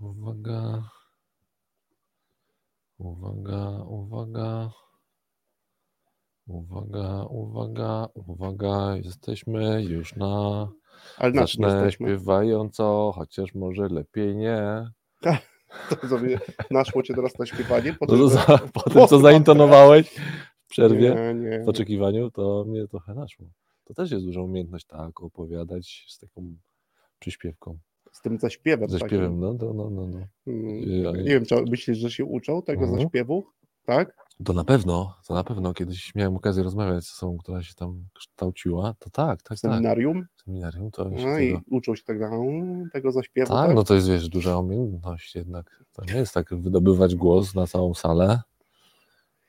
Uwaga. Uwaga, uwaga. Uwaga, uwaga, uwaga. Jesteśmy już na. Ale na Zacznę śpiewająco, chociaż może lepiej nie. To sobie naszło cię teraz na śpiewanie? Po tym, że- za, po tym, co zaintonowałeś w przerwie, Nie, nie. w oczekiwaniu, to mnie trochę naszło. To też jest duża umiejętność, tak, opowiadać z taką przyśpiewką. Z tym zaśpiewem. Ze takim. śpiewem, no, no, no, no. no. Mm, Nie wiem, czy myślisz, że się uczą tego Mhm. zaśpiewu? Tak? To na pewno, to na pewno kiedyś miałem okazję rozmawiać z osobą, która się tam kształciła, to tak, tak, tak. seminarium? W seminarium to No i tego... uczą się tego, mm, tego zaśpiewu. Tak, no to jest, wiesz, duża umiejętność jednak. To nie jest tak wydobywać głos na całą salę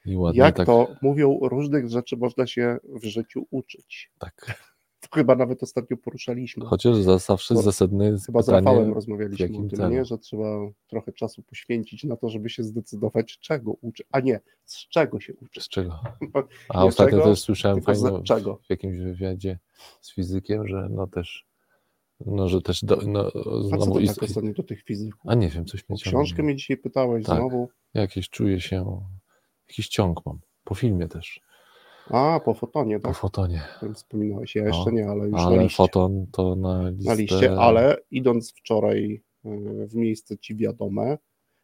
i ładnie Jak tak, to mówią, różnych rzeczy można się w życiu uczyć. tak. Chyba nawet ostatnio poruszaliśmy. Chociaż za- zawsze Bo zasadne jest Chyba z pytanie, Rafałem w rozmawialiśmy o tym, celu? nie? że trzeba trochę czasu poświęcić na to, żeby się zdecydować, czego uczy, a nie z czego się uczy. z czego. A ostatnio czego, też słyszałem z czego. w jakimś wywiadzie z fizykiem, że no też, no że też, do, no, A co znowu, to ist- tak ostatnio do tych fizyków? a nie wiem, coś mnie książkę ciągnie. mnie dzisiaj pytałeś Tak. znowu. Jakieś czuję się, jakiś ciąg mam, po filmie też, A, po fotonie, po tak? fotonie. O tym Wspominałeś. Ja jeszcze No, nie, ale już na Ale liście. foton to na listę. na liście, ale idąc wczoraj y, w miejsce ci wiadome,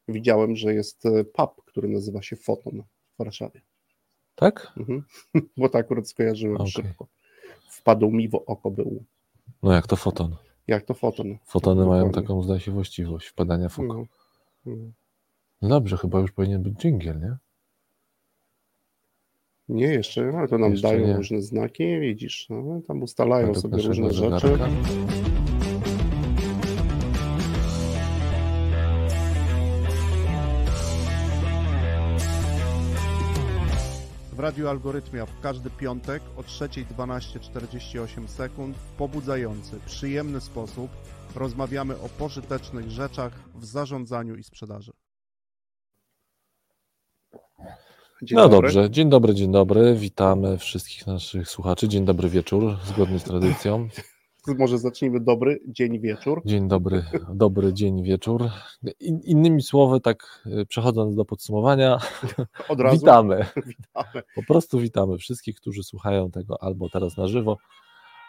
widziałem, że jest y, pub, który nazywa się Foton w Warszawie. Tak? Mhm. Bo tak akurat skojarzyłem Okej. szybko. Wpadł mi w oko był. No jak to foton? Jak to Foton? Fotony mają taką, zdaje się, właściwość wpadania w oko. No. No. No dobrze, chyba już powinien być dżingiel, nie? Nie, jeszcze, ale to nam Jeszcze dają nie. różne znaki, widzisz, no, tam ustalają Według sobie różne rzeczy. zegarka. W Radiu Algorytmia w każdy piątek o 3.12.48 sekund w pobudzający, przyjemny sposób rozmawiamy o pożytecznych rzeczach w zarządzaniu i sprzedaży. Dzień no dobry. dobrze, dzień dobry, dzień dobry. Witamy wszystkich naszych słuchaczy. Dzień dobry wieczór, zgodnie z tradycją. Może zacznijmy dobry dzień, wieczór. Dzień dobry, dobry dzień, wieczór. In, innymi słowy, tak y, przechodząc do podsumowania, Od razu witamy. witamy. Po prostu witamy wszystkich, którzy słuchają tego albo teraz na żywo,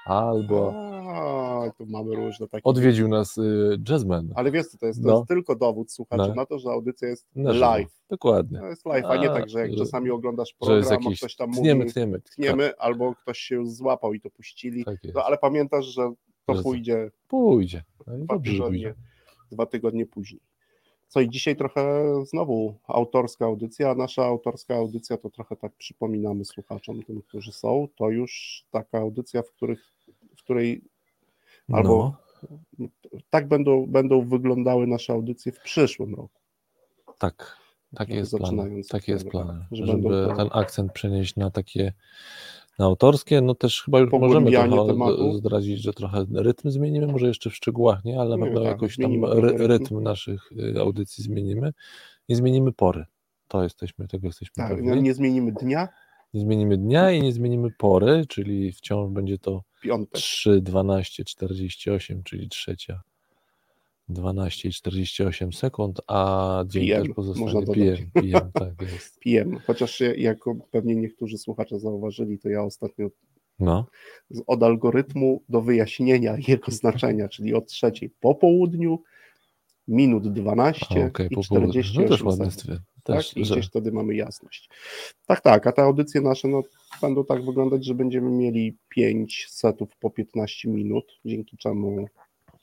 albo A, tu mamy różne takie. odwiedził nas y, Jazzman. Ale wiesz co, to jest, to No. jest tylko dowód słuchaczy No. na to, że audycja jest na żywo. live. Dokładnie. To jest live, a nie A, tak, że jak że- czasami oglądasz program, a jakiś. ktoś tam Tniemy, mówi, tniemy. tniemy, albo ktoś się złapał i to puścili. Tak. No, ale pamiętasz, że to Że- pójdzie Pójdzie. No dwa dobrze, tygodnie, pójdzie. dwa tygodnie później. Co i dzisiaj trochę znowu autorska audycja, a nasza autorska audycja to trochę tak przypominamy słuchaczom, tym, którzy są, to już taka audycja, w, których, której albo No, tak będą, będą wyglądały nasze audycje w przyszłym roku. tak. Taki Trochę jest plan. Taki jest plan. że Żeby to- ten akcent przenieść na takie na autorskie, no też chyba już możemy Pogłębianie trochę tematu. zdradzić, że trochę rytm zmienimy, może jeszcze w szczegółach nie, ale na pewno tak, jakoś tam ry, rytm. naszych y, audycji zmienimy i zmienimy pory. To jesteśmy, tego jesteśmy Tak, pewni. nie zmienimy dnia, Nie zmienimy dnia i nie zmienimy pory, czyli wciąż będzie to piątek. 3, 12, 48, czyli trzecia. 12 i 48 sekund, a dzień PM, też pozostanie. PM, PM, tak jest. PM. Chociaż ja- jak pewnie niektórzy słuchacze zauważyli, to ja ostatnio No, od algorytmu do wyjaśnienia jego znaczenia, czyli od trzeciej po południu, minut 12 a, okej, i po południu. 48 No też ładny sekund. Tak? Też, I że, gdzieś wtedy mamy jasność. Tak, tak, a te audycje nasze no, będą tak wyglądać, że będziemy mieli 5 setów po 15 minut, dzięki czemu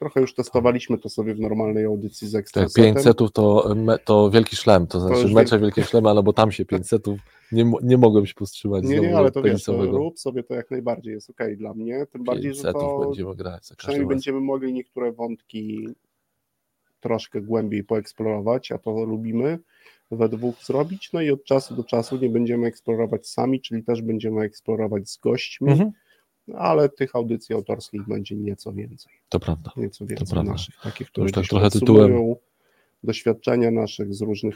trochę już testowaliśmy to sobie w normalnej audycji z ekstra tak, 5 setów to, me- to wielki szlem, to znaczy już mecze wielkie szlemy, ale bo tam się 5 setów, nie, mo- nie mogłem się powstrzymać Nie, nie, ale to wiesz, to rób sobie to jak najbardziej jest okej dla mnie, tym bardziej, 5 że to będziemy grać każdym przynajmniej będziemy mogli niektóre wątki troszkę głębiej poeksplorować, a to lubimy we dwóch zrobić, no i od czasu do czasu nie będziemy eksplorować sami, czyli też będziemy eksplorować z gośćmi, Mhm, ale tych audycji autorskich będzie nieco więcej, to prawda. nieco więcej prawda. naszych, takich, które tak trochę tytułem. doświadczenia naszych z różnych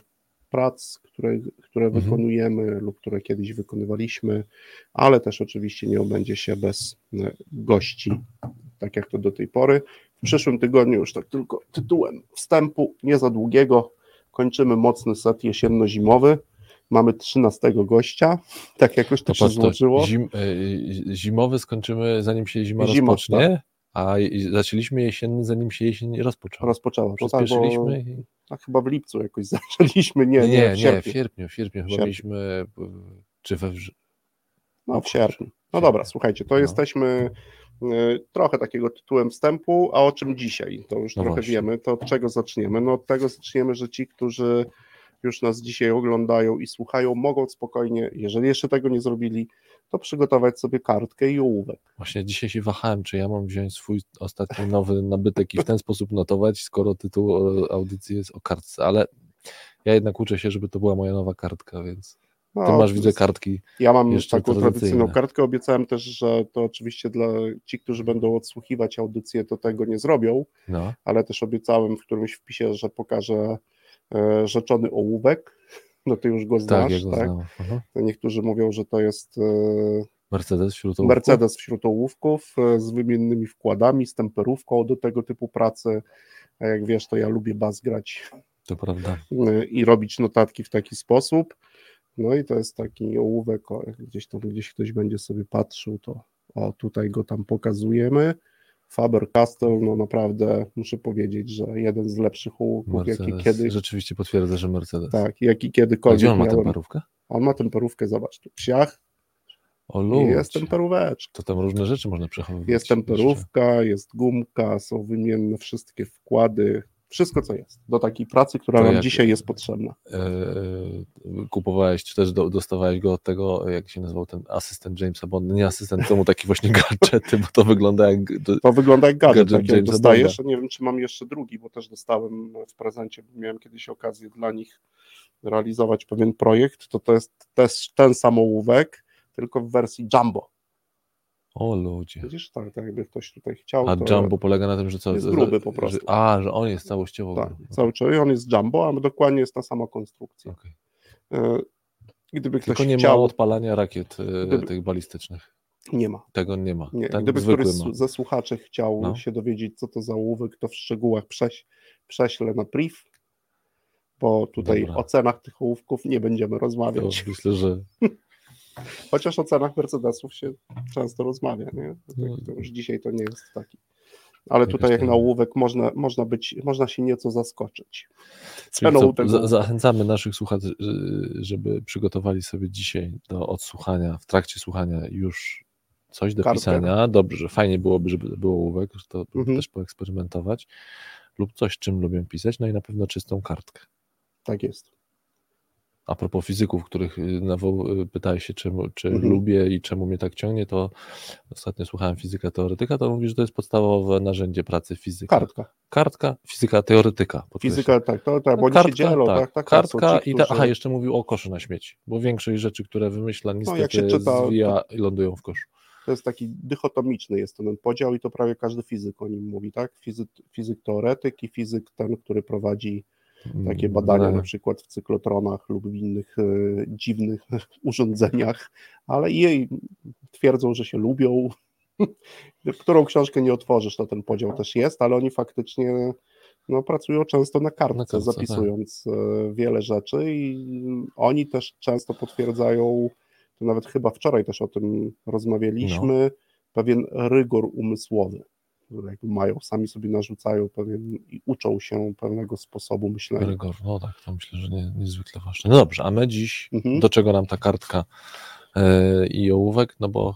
prac, które, które Mhm. wykonujemy lub które kiedyś wykonywaliśmy, ale też oczywiście nie obędzie się bez e, gości, tak jak to do tej pory. W przyszłym tygodniu, już tak tylko tytułem wstępu, nie za długiego, kończymy mocny set jesienno-zimowy. Mamy 13 gościa, tak jakoś to, To się złożyło. zim, y, zimowy skończymy zanim się zima, Zima, rozpocznie, a i- zaczęliśmy jesienny zanim się jesień rozpoczęła. Rozpoczęła. No tak, bo, Przyspieszyliśmy a chyba w lipcu jakoś zaczęliśmy, nie, Nie, nie, nie, w w sierpniu. sierpniu, w sierpniu chyba Sierpniu. mieliśmy, czy we wrze- No w sierpniu. No dobra, słuchajcie, to No. jesteśmy y, trochę takiego tytułem wstępu, a o czym dzisiaj? To już No trochę właśnie. wiemy. To od czego zaczniemy? No od tego zaczniemy, że ci, którzy już nas dzisiaj oglądają i słuchają, mogą spokojnie, jeżeli jeszcze tego nie zrobili, to przygotować sobie kartkę i ołówek. Właśnie dzisiaj się wahałem, czy ja mam wziąć swój ostatni nowy nabytek i w ten sposób notować, skoro tytuł e, audycji jest o kartce, ale ja jednak uczę się, żeby to była moja nowa kartka, więc No, ty masz, widzę, kartki. Ja mam taką tradycyjne. tradycyjną kartkę. Obiecałem też, że to oczywiście dla ci, którzy będą odsłuchiwać audycję, to tego nie zrobią. No, ale też obiecałem w którymś wpisie, że pokażę e, rzeczony ołówek. No ty już go tak, znasz, ja tak? go znam. Aha. Niektórzy mówią, że to jest e, Mercedes wśród ołówków? Mercedes wśród ołówków e, z wymiennymi wkładami, z temperówką do tego typu pracy. A jak wiesz, to ja lubię bas grać To prawda. e, i robić notatki w taki sposób. No i to jest taki ołówek, o, gdzieś tam gdzieś ktoś będzie sobie patrzył, to o tutaj go tam pokazujemy. Faber-Castell, no naprawdę muszę powiedzieć, że jeden z lepszych ołówków, jaki Mercedes. kiedyś, Rzeczywiście potwierdzę, że Mercedes. tak, jaki A kiedykolwiek gdzie on ma miałem. temperówkę? On ma temperówkę, zobacz, tu psiach O i ludzie. jest temperóweczka. To tam różne rzeczy można przechowywać. Jest jeszcze. temperówka, jest gumka, są wymienne wszystkie wkłady, wszystko co jest do takiej pracy, która To nam dzisiaj jest potrzebna. E, kupowałeś, czy też do, dostawałeś go od tego, jak się nazywał ten asystent Jamesa Bonda, nie asystent, to mu taki właśnie gadżety, bo to wygląda jak... To, To wygląda jak gadżet, Gadżet tak dostajesz. Nie wiem, czy mam jeszcze drugi, bo też dostałem w prezencie, bo miałem kiedyś okazję dla nich realizować pewien projekt. To to jest też ten sam ołówek, tylko w wersji Jumbo. O ludzie. Widzisz, tak, tak jakby ktoś tutaj chciał. A to Jumbo polega na tym, że co? jest że- gruby po że- prostu. A, że on jest całościowo Tak, gruby. on jest Jumbo, a dokładnie jest ta sama konstrukcja. Okej. E, Gdyby ktoś Tylko nie ma chciał, odpalania rakiet e, Gdyby- tych balistycznych. nie ma. Tego nie ma. Nie. Ten Gdyby któryś ma. ze słuchaczy chciał No. się dowiedzieć, co to za ołówek, to w szczegółach prześ, prześlę na priv, bo tutaj Dobra. o cenach tych ołówków nie będziemy To rozmawiać. myślę, że Chociaż o cenach Mercedesów się często rozmawia, nie? To, No. to już dzisiaj to nie jest taki. Ale tutaj jak tak. na ołówek można, można być, można się nieco zaskoczyć. Co, tego za, ołówka. zachęcamy naszych słuchaczy, y, żeby przygotowali sobie dzisiaj do odsłuchania, w trakcie słuchania już coś do Kartkę. pisania. Dobrze, fajnie byłoby, żeby było ołówek, to Mhm. też poeksperymentować. Lub coś, czym lubię pisać, no i na pewno czystą kartkę. Tak jest. A propos fizyków, których y, nawoł, y, pytałeś się, czemu, czy Mhm. lubię i czemu mnie tak ciągnie, to ostatnio słuchałem fizyka teoretyka, to mówi, że to jest podstawowe narzędzie pracy fizyka. Kartka. Kartka, fizyka teoretyka. podkreślam. Fizyka, tak, to, tak, bo oni Kartka, się dzielą, tak, tak, tak, są Kartka ci, i ta, którzy- aha, jeszcze mówił o koszu na śmieci, bo większość rzeczy, które wymyśla, niestety jak się czyta, zwija i lądują w koszu. To jest taki dychotomiczny jest ten podział i to prawie każdy fizyk o nim mówi, tak? Fizyk, fizyk teoretyk i fizyk ten, który prowadzi takie Mm, badania na przykład w cyklotronach lub w innych e, dziwnych urządzeniach, ale jej twierdzą, że się lubią. Którą książkę nie otworzysz, to ten podział też jest, ale oni faktycznie no, pracują często na kartce, Na kartce, zapisując e, wiele rzeczy i oni też często potwierdzają, to nawet chyba wczoraj też o tym rozmawialiśmy, No. pewien rygor umysłowy. Który Jakby mają, sami sobie narzucają pewien i uczą się pewnego sposobu myślenia. Rygor, no tak, to myślę, że nie, niezwykle ważne. No dobrze, a my dziś, Mhm. do czego nam ta kartka yy, i ołówek, no bo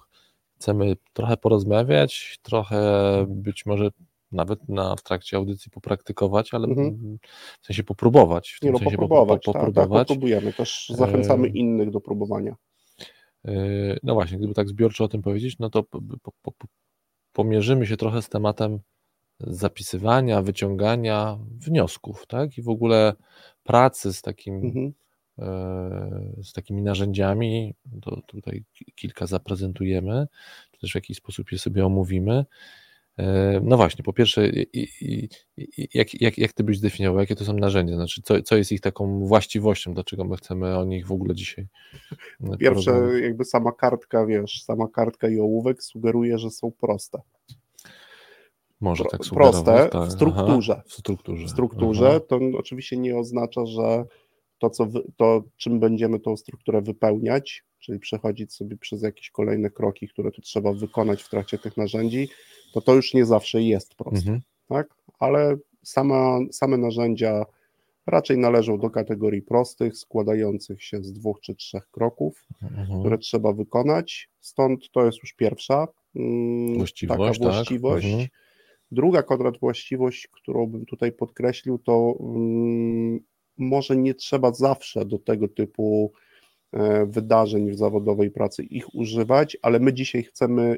chcemy trochę porozmawiać, trochę być może nawet na, w trakcie audycji popraktykować, ale Mhm. w sensie popróbować. W Nie no, sensie po- popróbować, po, tak, tak, popróbować. popróbujemy. Też zachęcamy Eee. innych do próbowania. Yy, No właśnie, gdyby tak zbiorczo o tym powiedzieć, no to po, po, po, pomierzymy się trochę z tematem zapisywania, wyciągania wniosków, tak? I w ogóle pracy z takim, Mhm. e, z takimi narzędziami. To tutaj ki- kilka zaprezentujemy, czy też w jakiś sposób je sobie omówimy. E, No właśnie, po pierwsze, i- i- i- jak, jak, jak ty byś zdefiniował, jakie to są narzędzia? Znaczy, co, co jest ich taką właściwością, dlaczego my chcemy o nich w ogóle dzisiaj e, Pierwsze, jakby sama kartka, wiesz, sama kartka i ołówek sugeruje, że są proste. Może pro, tak proste tak. w strukturze. Aha, w strukturze. W strukturze Aha. to oczywiście nie oznacza, że to, co wy, to, czym będziemy tą strukturę wypełniać, czyli przechodzić sobie przez jakieś kolejne kroki, które tu trzeba wykonać w trakcie tych narzędzi, to to już nie zawsze jest proste, Mhm. tak? Ale sama, same narzędzia raczej należą do kategorii prostych, składających się z dwóch czy trzech kroków, Mhm. które trzeba wykonać. Stąd to jest już pierwsza mm, Właściwość, taka tak. właściwość. Mhm. Druga Konrad właściwość, którą bym tutaj podkreślił, to mm, może nie trzeba zawsze do tego typu e, wydarzeń w zawodowej pracy ich używać, ale my dzisiaj chcemy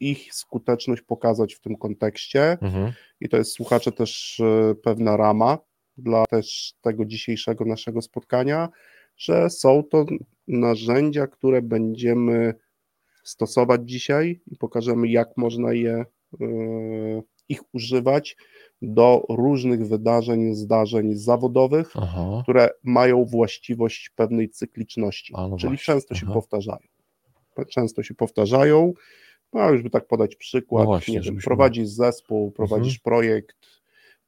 ich skuteczność pokazać w tym kontekście Mhm. i to jest słuchacze też e, pewna rama dla też tego dzisiejszego naszego spotkania, że są to narzędzia, które będziemy stosować dzisiaj i pokażemy, jak można je, e, ich używać do różnych wydarzeń, zdarzeń zawodowych, Aha. które mają właściwość pewnej cykliczności, A, no czyli właśnie, często się aha. powtarzają. Często się powtarzają. No, już by tak podać przykład, No właśnie, nie wiem, prowadzisz zespół, prowadzisz Mhm. projekt,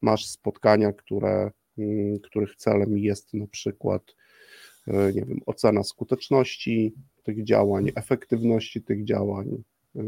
masz spotkania, które, mm, których celem jest na przykład e, nie wiem, ocena skuteczności tych działań, efektywności tych działań, e,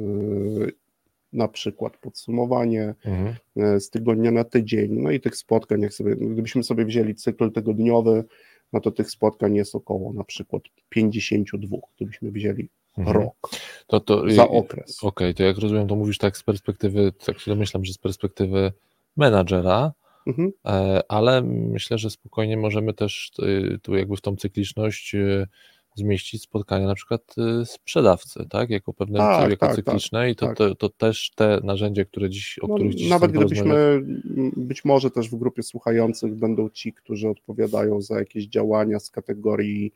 na przykład podsumowanie Mhm. e, z tygodnia na tydzień, no i tych spotkań, jak sobie, gdybyśmy sobie wzięli cykl tygodniowy, no to tych spotkań jest około na przykład 52, gdybyśmy wzięli Mhm. Rok To, to, za okres. Okej, to jak rozumiem, to mówisz tak z perspektywy, tak się domyślam, że z perspektywy menadżera, Mhm. e, ale myślę, że spokojnie możemy też y, tu jakby w tą cykliczność y, zmieścić spotkania na przykład sprzedawcy, tak? Jako pewne Tak, jako tak, cykliczne i to, tak. to, to też te narzędzia, które dziś, o No, których dziś nawet gdybyśmy, być może też w grupie słuchających będą ci, którzy odpowiadają za jakieś działania z kategorii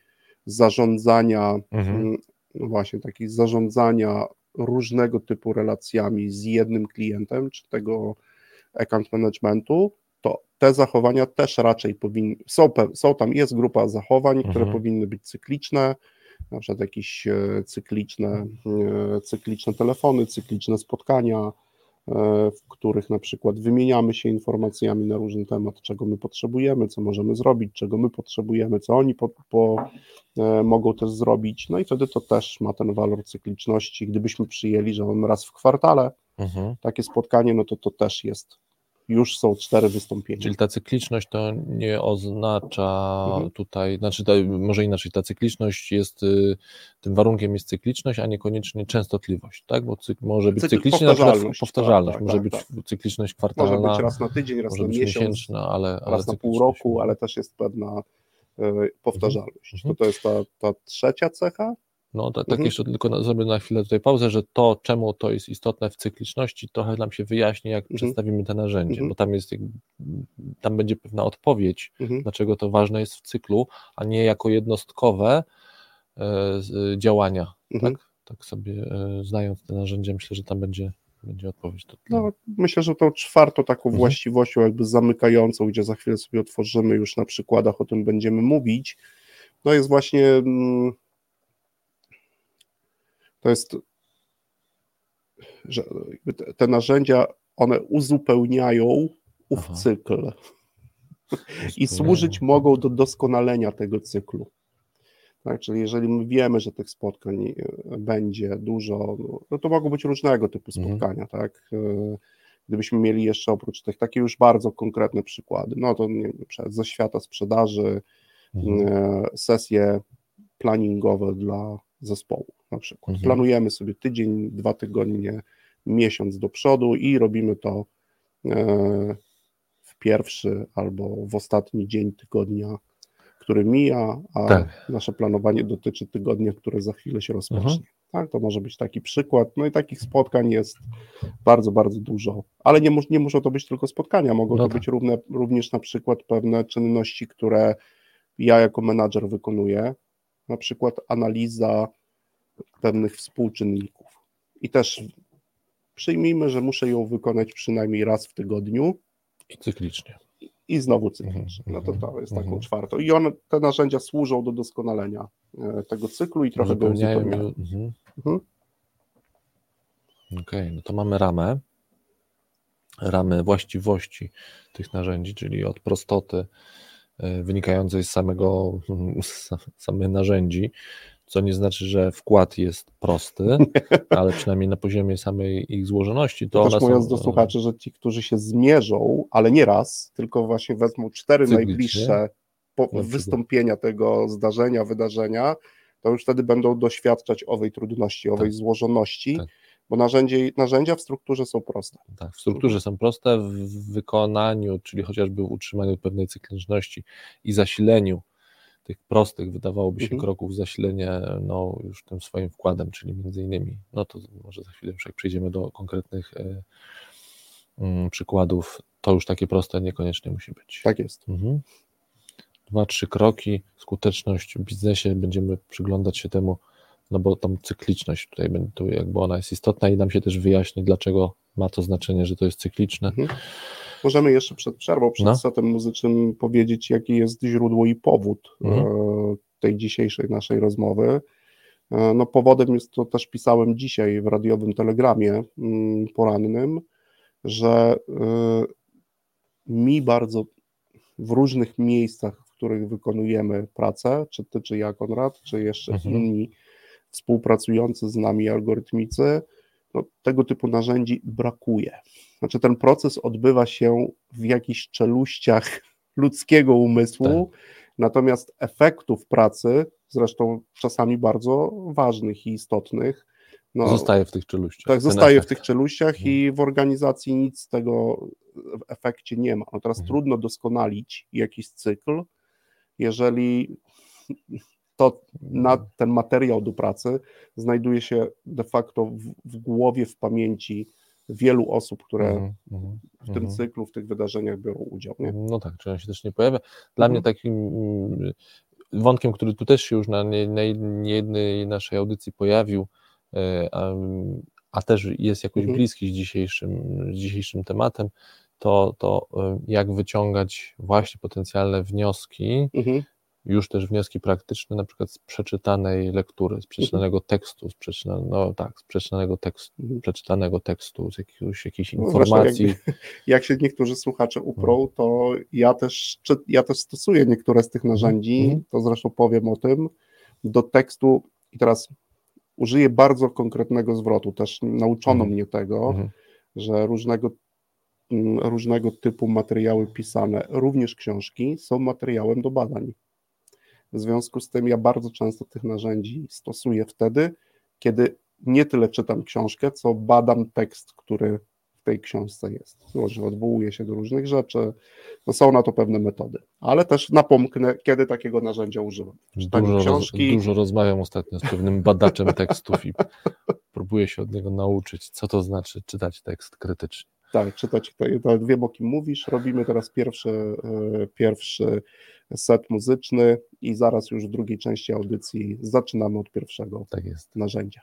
zarządzania, Mhm. No właśnie, takich zarządzania różnego typu relacjami z jednym klientem, czy tego account managementu, to te zachowania też raczej powinny, są, są tam, jest grupa zachowań, które Mhm. powinny być cykliczne, na przykład jakieś e, cykliczne, e, cykliczne telefony, cykliczne spotkania, w których na przykład wymieniamy się informacjami na różny temat, czego my potrzebujemy, co możemy zrobić, czego my potrzebujemy, co oni po, po, e, mogą też zrobić. No i wtedy to też ma ten walor cykliczności. Gdybyśmy przyjęli, że mamy raz w kwartale Mhm. takie spotkanie, no to to też jest, już są cztery wystąpienia. Czyli ta cykliczność to nie oznacza Mhm. tutaj, znaczy ta, może inaczej, ta cykliczność jest, y, tym warunkiem jest cykliczność, a niekoniecznie częstotliwość, tak? Bo cyk, może być Cykl- cyklicznie, na przykład powtarzalność, powtarzalność, tak, może tak, być tak. cykliczność Może kwartalna, być raz na tydzień, raz może na być miesiąc, miesięczna, ale, ale raz na pół roku, ale też jest pewna e, powtarzalność. Mhm. To to jest ta, ta trzecia cecha. No to, tak Mhm. jeszcze tylko zrobię na chwilę tutaj pauzę, że to, czemu to jest istotne w cykliczności, trochę nam się wyjaśni, jak Mhm. przedstawimy te narzędzie, Mhm. bo tam jest, tam będzie pewna odpowiedź, Mhm. dlaczego to ważne jest w cyklu, a nie jako jednostkowe e, działania, Mhm. tak? Tak sobie e, znając te narzędzia, myślę, że tam będzie, będzie odpowiedź. No, myślę, że tą czwartą taką Mhm. właściwością jakby zamykającą, gdzie za chwilę sobie otworzymy, już na przykładach o tym będziemy mówić, no jest właśnie mm, to jest, że te, narzędzia, one uzupełniają ów Aha. cykl i służyć mogą do doskonalenia tego cyklu. Tak, czyli jeżeli my wiemy, że tych spotkań e, będzie dużo, no to mogą być różnego typu Mhm. spotkania, tak? E, Gdybyśmy mieli jeszcze oprócz tych takie już bardzo konkretne przykłady, no to nie ze świata sprzedaży, Mhm. e, sesje planningowe dla zespołu na przykład. Mhm. Planujemy sobie tydzień, dwa tygodnie, miesiąc do przodu i robimy to e, w pierwszy albo w ostatni dzień tygodnia, który mija, a Tak. nasze planowanie dotyczy tygodnia, które za chwilę się rozpocznie. Mhm. Tak, to może być taki przykład. No i takich spotkań jest bardzo, bardzo dużo. Ale nie, mus- nie muszą to być tylko spotkania, mogą No to tak. być równe, również na przykład pewne czynności, które ja jako menadżer wykonuję, na przykład analiza pewnych współczynników. I też przyjmijmy, że muszę ją wykonać przynajmniej raz w tygodniu I cyklicznie. i znowu cyklicznie. No Mhm, to to jest mhm. taką czwartą. I one, te narzędzia służą do doskonalenia e, tego cyklu i trochę go Uzupełniają mhm. Mhm. Okej, no to mamy ramę. ramy właściwości tych narzędzi, czyli od prostoty wynikającej z samego samych narzędzi, co nie znaczy, że wkład jest prosty, ale przynajmniej na poziomie samej ich złożoności. To, to też mówiąc są, do słuchaczy, że ci, którzy się zmierzą, ale nie raz, tylko właśnie wezmą cztery najbliższe wystąpienia tego zdarzenia, wydarzenia, to już wtedy będą doświadczać owej trudności, owej tak. złożoności. Tak bo narzędzie, narzędzia w strukturze są proste. Tak, w strukturze są proste, w wykonaniu, czyli chociażby w utrzymaniu pewnej cykliczności i zasileniu tych prostych, wydawałoby się, mhm. kroków zasilenia no, już tym swoim wkładem, czyli między innymi, no to może za chwilę, jak przejdziemy do konkretnych y, y, przykładów, to już takie proste niekoniecznie musi być. Tak jest. Mhm. Dwa, trzy kroki, skuteczność w biznesie, będziemy przyglądać się temu, no bo tą cykliczność tutaj tu jakby ona jest istotna i nam się też wyjaśni, dlaczego ma to znaczenie, że to jest cykliczne. Mhm. Możemy jeszcze przed przerwą, przed no. setem muzycznym powiedzieć, jaki jest źródło i powód mhm. E, tej dzisiejszej naszej rozmowy. E, no powodem jest to też pisałem dzisiaj w radiowym telegramie mm, porannym, że e, mi bardzo w różnych miejscach, w których wykonujemy pracę, czy ty, czy ja, Konrad, czy jeszcze mhm. inni współpracujący z nami algorytmicy, no, tego typu narzędzi brakuje. Znaczy ten proces odbywa się w jakichś czeluściach ludzkiego umysłu, tak. natomiast efektów pracy, zresztą czasami bardzo ważnych i istotnych, no, zostaje w tych czeluściach. Tak, zostaje efekt. w tych czeluściach mhm. i w organizacji nic z tego w efekcie nie ma. No teraz mhm. trudno doskonalić jakiś cykl, jeżeli to na ten materiał do pracy znajduje się de facto w, w głowie, w pamięci wielu osób, które mm, mm, w tym mm. cyklu, w tych wydarzeniach biorą udział. Nie? No tak, czy on się też nie pojawia. Dla mnie mhm. takim mm, wątkiem, który tu też się już na niejednej naszej audycji pojawił, e, a, a też jest jakoś mhm. bliski z dzisiejszym, z dzisiejszym tematem, to, to e, jak wyciągać właśnie potencjalne wnioski mhm już też wnioski praktyczne, na przykład z przeczytanej lektury, z przeczytanego mhm. tekstu, z przeczytanego, no tak, z przeczytanego tekstu, mhm. przeczytanego tekstu, z jakiegoś, jakiejś no informacji. Jak, jak, się niektórzy słuchacze uprą, mhm. to ja też, ja też stosuję niektóre z tych narzędzi, to zresztą powiem o tym, do tekstu i teraz użyję bardzo konkretnego zwrotu, też nauczono mnie tego, że różnego mm, różnego typu materiały pisane, również książki, są materiałem do badań. W związku z tym ja bardzo często tych narzędzi stosuję wtedy, kiedy nie tyle czytam książkę, co badam tekst, który w tej książce jest. Może odwołuję się do różnych rzeczy. No są na to pewne metody, ale też napomknę, kiedy takiego narzędzia używam. Dużo, książki... roz, dużo rozmawiam ostatnio z pewnym badaczem tekstów i próbuję się od niego nauczyć, co to znaczy czytać tekst krytycznie. Tak, czytać te, dwie boki mówisz. Robimy teraz pierwszy, e, pierwszy set muzyczny i zaraz już w drugiej części audycji zaczynamy od pierwszego tak jest. narzędzia.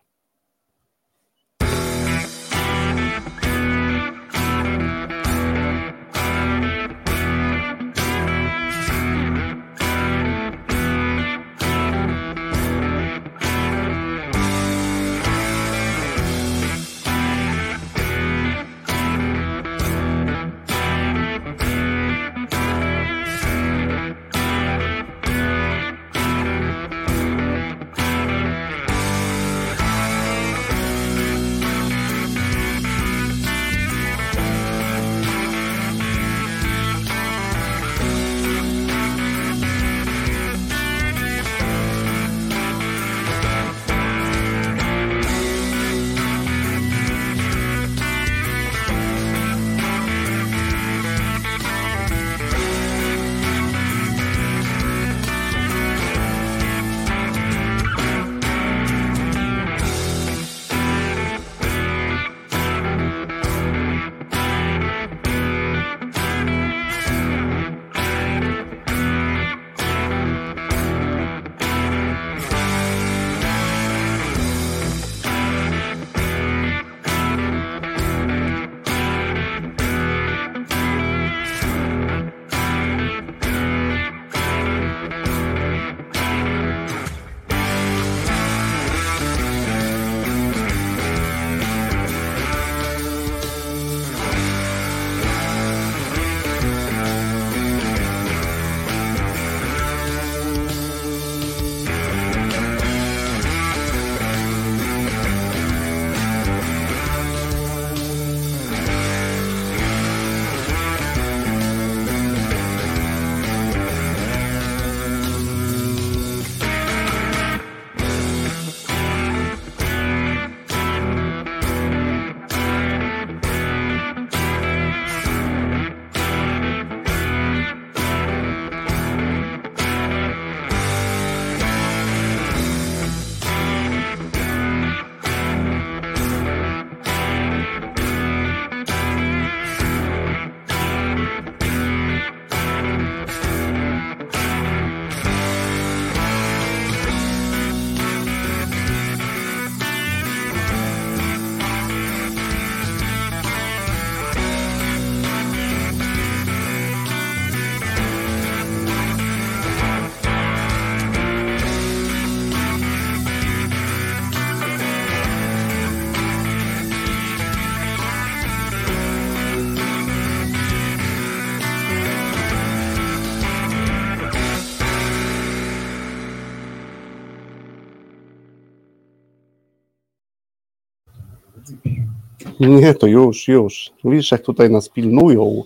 Nie, to już, już. Widzisz, jak tutaj nas pilnują.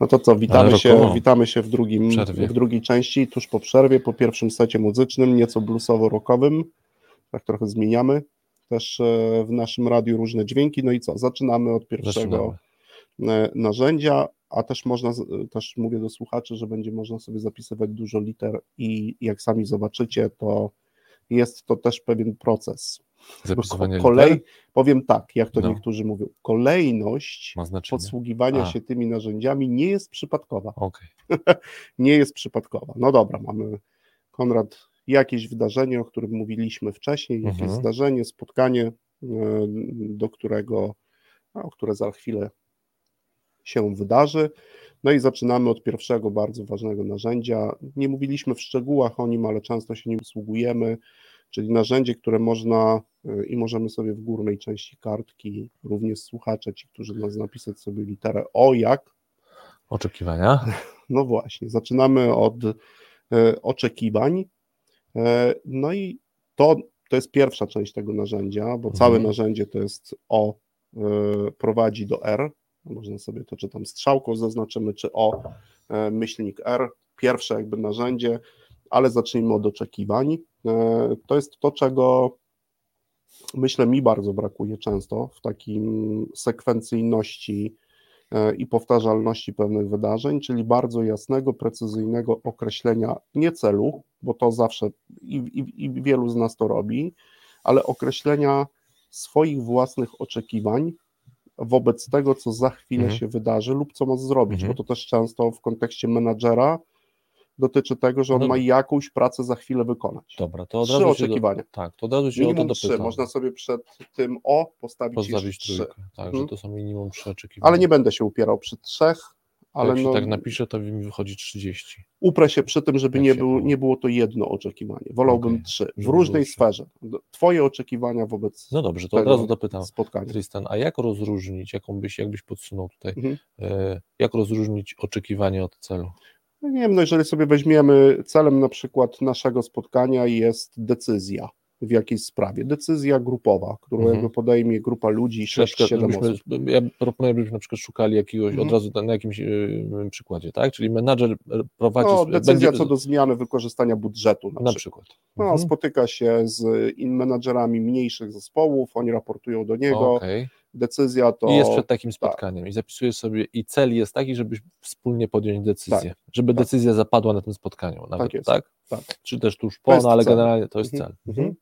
No to co, witamy się, witamy się w, drugim, w drugiej części, tuż po przerwie, po pierwszym secie muzycznym, nieco bluesowo-rockowym. Tak trochę zmieniamy też e, w naszym radiu różne dźwięki. No i co, zaczynamy od pierwszego zaczynamy. E, narzędzia, a też można, też mówię do słuchaczy, że będzie można sobie zapisywać dużo liter i jak sami zobaczycie, to jest to też pewien proces. Zapisywanie kolej, liter? Powiem tak, jak to no. niektórzy mówią, kolejność podsługiwania a. się tymi narzędziami nie jest przypadkowa. Okay. nie jest przypadkowa. No dobra, mamy Konrad jakieś wydarzenie, o którym mówiliśmy wcześniej, jakieś mhm. zdarzenie, spotkanie, e, do którego, no, które za chwilę się wydarzy. No i zaczynamy od pierwszego bardzo ważnego narzędzia. Nie mówiliśmy w szczegółach o nim, ale często się nim posługujemy, czyli narzędzie, które można e, i możemy sobie w górnej części kartki, również słuchacze, ci, którzy nas napisać sobie literę O jak. Oczekiwania. No właśnie, zaczynamy od e, oczekiwań. E, no i to, to jest pierwsza część tego narzędzia, bo mhm. całe narzędzie to jest O prowadzi do R, można sobie to, czy tam strzałką zaznaczymy, czy O, myślnik R, pierwsze jakby narzędzie, ale zacznijmy od oczekiwań. E, to jest to, czego myślę mi bardzo brakuje często w takim sekwencyjności e, i powtarzalności pewnych wydarzeń, czyli bardzo jasnego, precyzyjnego określenia nie celu, bo to zawsze i, i, i wielu z nas to robi, ale określenia swoich własnych oczekiwań, wobec tego, co za chwilę mhm. się wydarzy lub co ma zrobić, mhm. bo to też często w kontekście menadżera dotyczy tego, że on no, ma jakąś pracę za chwilę wykonać. Dobra, to od trzy oczekiwania. Do, tak, to od razu się minimum o to trzy. Można sobie przed tym o postawić, postawić trzy. Tak, hmm. że to są minimum trzy oczekiwania. Ale nie będę się upierał przy trzech, ale Jak no, się tak napiszę, to mi wychodzi 30. Uprę się przy tym, żeby nie, był, nie było to jedno oczekiwanie. Wolałbym okay. trzy. W różnej sferze. Twoje oczekiwania wobec. No dobrze, to od razu dopytam. Spotkania. Tristan, a jak rozróżnić, jaką byś, jakbyś podsunął tutaj, mhm. e, jak rozróżnić oczekiwanie od celu? No nie wiem, no jeżeli sobie weźmiemy celem na przykład naszego spotkania jest decyzja w jakiejś sprawie. Decyzja grupowa, którą mhm. jakby podejmie grupa ludzi, 6-7 osób. Ja proponuję, byśmy na przykład szukali jakiegoś mhm. od razu na jakimś y, przykładzie, tak? Czyli menadżer prowadzi... No, decyzja będzie... co do zmiany wykorzystania budżetu na, na przykład. przykład. No, mhm. spotyka się z in menadżerami mniejszych zespołów, oni raportują do niego, okay. Decyzja to... I jest przed takim tak. spotkaniem tak. i zapisuje sobie i cel jest taki, żeby wspólnie podjąć decyzję, tak. żeby tak. decyzja zapadła na tym spotkaniu nawet, tak? Jest. tak? tak. Czy też tuż po, no, ale cel. generalnie to jest mhm. cel. Mhm.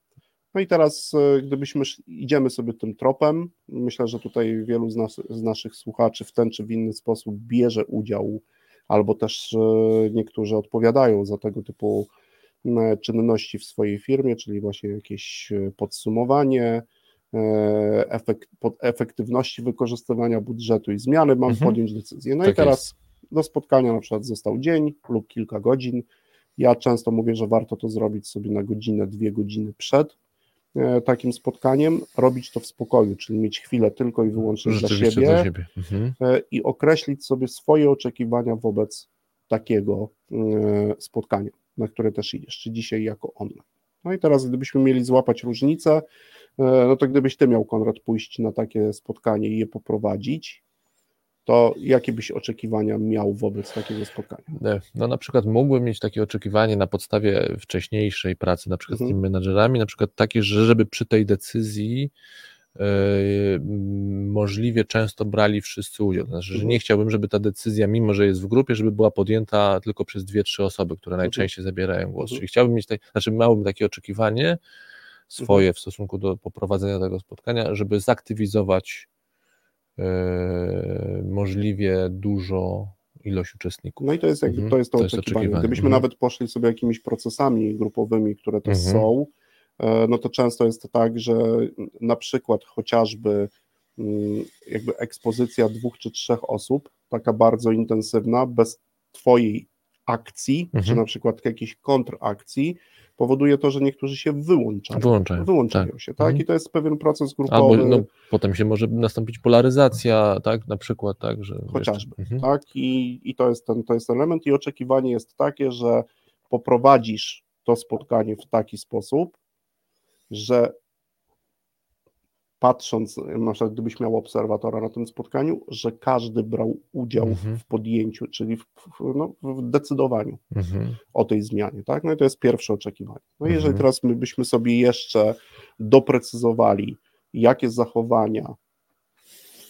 No i teraz, e, gdybyśmy idziemy sobie tym tropem, myślę, że tutaj wielu z, nas, z naszych słuchaczy w ten czy w inny sposób bierze udział, albo też e, niektórzy odpowiadają za tego typu czynności w swojej firmie, czyli właśnie jakieś e, podsumowanie, efekt, efektywności wykorzystywania budżetu i zmiany, mam mhm. podjąć decyzję. No tak i teraz jest. do spotkania na przykład został dzień lub kilka godzin. Ja często mówię, że warto to zrobić sobie na godzinę, dwie godziny przed, E, takim spotkaniem, robić to w spokoju, czyli mieć chwilę tylko i wyłącznie dla siebie, dla siebie. Mhm. E, i określić sobie swoje oczekiwania wobec takiego e, spotkania, na które też idziesz, czy dzisiaj jako online. No i teraz, gdybyśmy mieli złapać różnicę, no to gdybyś ty miał, Konrad, pójść na takie spotkanie i je poprowadzić, to jakie byś oczekiwania miał wobec takiego spotkania? No na przykład mógłbym mieć takie oczekiwanie na podstawie wcześniejszej pracy, na przykład mhm. z tymi menedżerami, na przykład takie, że żeby przy tej decyzji możliwie często brali wszyscy udział. Znaczy, że mhm. nie chciałbym, żeby ta decyzja, mimo że jest w grupie, żeby była podjęta tylko przez dwie, trzy osoby, które mhm. najczęściej zabierają głos. Mhm. Czyli chciałbym mieć, tak, znaczy miałbym takie oczekiwanie swoje w stosunku do poprowadzenia tego spotkania, żeby zaktywizować E, możliwie dużo ilość uczestników. No i to jest, jakby, mhm. to, jest to, to oczekiwanie. Jest oczekiwanie. Gdybyśmy nawet poszli sobie jakimiś procesami grupowymi, które mhm. są, e, no to często jest tak, że na przykład chociażby mm, jakby ekspozycja dwóch czy trzech osób, taka bardzo intensywna, bez Twojej akcji, mhm. czy na przykład jakiejś kontrakcji, powoduje to, że niektórzy się wyłączają. Wyłączają, wyłączają tak. się, tak? Mhm. I to jest pewien proces grupowy. Albo, no, potem się może nastąpić polaryzacja, tak? Na przykład, tak, że. Chociażby, jeszcze... mhm. tak? I, I to jest ten to jest element, i oczekiwanie jest takie, że poprowadzisz to spotkanie w taki sposób, że patrząc, na przykład gdybyś miał obserwatora na tym spotkaniu, że każdy brał udział Mhm. w podjęciu, czyli w, no, w decydowaniu Mhm. o tej zmianie, tak? No i to jest pierwsze oczekiwanie. No i jeżeli Mhm. teraz my byśmy sobie jeszcze doprecyzowali, jakie zachowania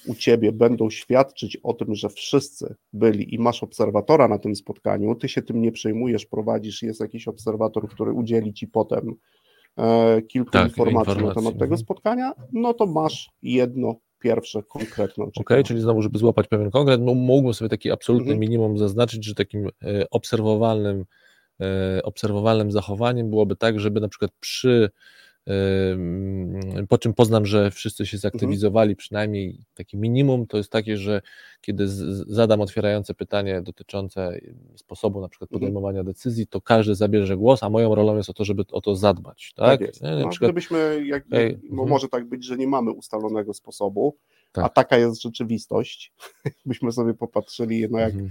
u ciebie będą świadczyć o tym, że wszyscy byli i masz obserwatora na tym spotkaniu, ty się tym nie przejmujesz, prowadzisz, jest jakiś obserwator, który udzieli ci potem kilku Tak, informacji na informacji, temat tego mhm. spotkania, no to masz jedno pierwsze konkretne Okej, oczekiwanie. czyli znowu, żeby złapać pewien konkret, no, mógłbym sobie taki absolutny Mhm. minimum zaznaczyć, że takim e, obserwowalnym, e, obserwowalnym zachowaniem byłoby tak, żeby na przykład przy e, po czym poznam, że wszyscy się zaktywizowali, przynajmniej takie minimum to jest takie, że kiedy zadam otwierające pytanie dotyczące sposobu na przykład Mhm. podejmowania decyzji, to każdy zabierze głos, a moją rolą jest o to, żeby o to zadbać, tak? Tak jest. Nie, na No, przykład, Gdybyśmy, jak, Ej, mhm. może tak być, że nie mamy ustalonego sposobu, a Tak. taka jest rzeczywistość, byśmy sobie popatrzyli, no jak Mhm.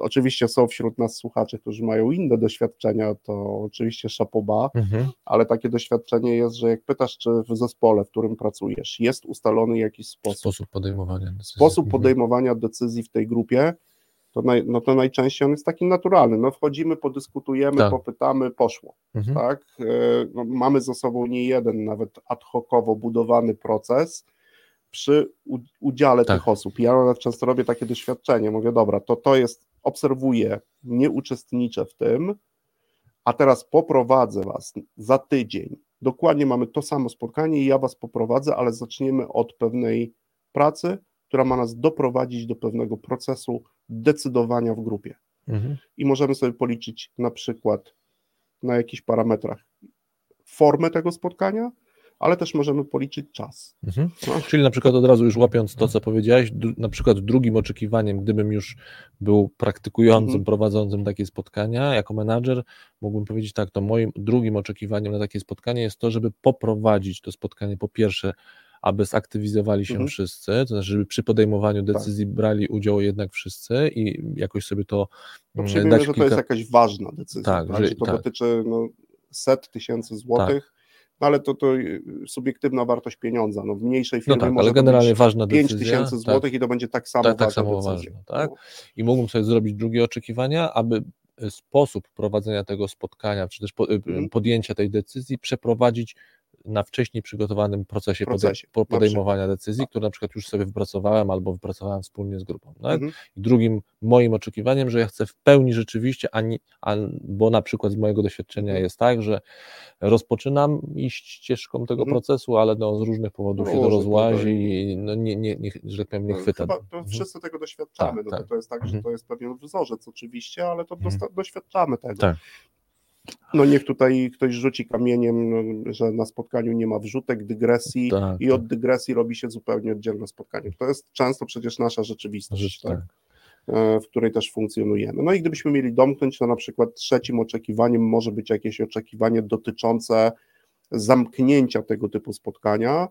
Oczywiście są wśród nas słuchacze, którzy mają inne doświadczenia, to oczywiście szapoba, Mhm. ale takie doświadczenie jest, że jak pytasz, czy w zespole, w którym pracujesz, jest ustalony jakiś sposób, Sposób podejmowania decyzji. sposób Mhm. podejmowania decyzji w tej grupie, to, naj, no to najczęściej on jest taki naturalny. No wchodzimy, podyskutujemy, Tak. popytamy, poszło. Mhm. Tak? E, No, mamy za sobą nie jeden, nawet ad hocowo budowany proces przy udziale Tak. tych osób. Ja nawet często robię takie doświadczenie, mówię, dobra, to to jest, obserwuję, nie uczestniczę w tym, a teraz poprowadzę was za tydzień. Dokładnie mamy to samo spotkanie i ja was poprowadzę, ale zaczniemy od pewnej pracy, która ma nas doprowadzić do pewnego procesu decydowania w grupie. Mhm. I możemy sobie policzyć na przykład na jakichś parametrach formę tego spotkania, ale też możemy policzyć czas. Mhm. No. Czyli na przykład od razu już łapiąc to, co powiedziałeś, na przykład drugim oczekiwaniem, gdybym już był praktykującym, Mhm. prowadzącym takie spotkania jako menadżer, mógłbym powiedzieć tak, to moim drugim oczekiwaniem na takie spotkanie jest to, żeby poprowadzić to spotkanie po pierwsze, aby zaktywizowali się Mhm. wszyscy, to znaczy, żeby przy podejmowaniu decyzji brali udział jednak wszyscy i jakoś sobie to No, mm, dać że to kilka... jest jakaś ważna decyzja, Tak, tak, że- to tak. dotyczy no, set tysięcy złotych, no, ale to, to y, subiektywna wartość pieniądza. No, w mniejszej No firmie tak, może ale generalnie być ważna 5 decyzja. tysięcy tak. złotych i to będzie tak samo Tak, tak samo decyzja. tak? No, i mógłbym sobie zrobić drugie oczekiwania, aby e, sposób prowadzenia tego spotkania, czy też e, Mhm. podjęcia tej decyzji przeprowadzić na wcześniej przygotowanym procesie, pode- Procesie, po- na podejmowania decyzji, Tak. które na przykład już sobie wypracowałem albo wypracowałem wspólnie z grupą. Tak? Mhm. I drugim moim oczekiwaniem, że ja chcę w pełni rzeczywiście, bo na przykład z mojego doświadczenia Mhm. jest tak, że rozpoczynam iść ścieżką tego Mhm. procesu, ale no, z różnych powodów się to Różnych, rozłazi i no, nie, nie, nie, że tak powiem, nie No, chwyta. Chyba to Mhm. wszyscy tego doświadczamy. Tak, no, tak. To, jest tak, że Mhm. to jest pewien wzorzec oczywiście, ale to doświadczamy tego. Tak. No niech tutaj ktoś rzuci kamieniem, no, że na spotkaniu nie ma wrzutek, dygresji Tak, i tak. od dygresji robi się zupełnie oddzielne spotkanie. To jest często przecież nasza rzeczywistość, Rzecz, tak? tak. e, w której też funkcjonujemy. No i gdybyśmy mieli domknąć, to na przykład trzecim oczekiwaniem może być jakieś oczekiwanie dotyczące zamknięcia tego typu spotkania,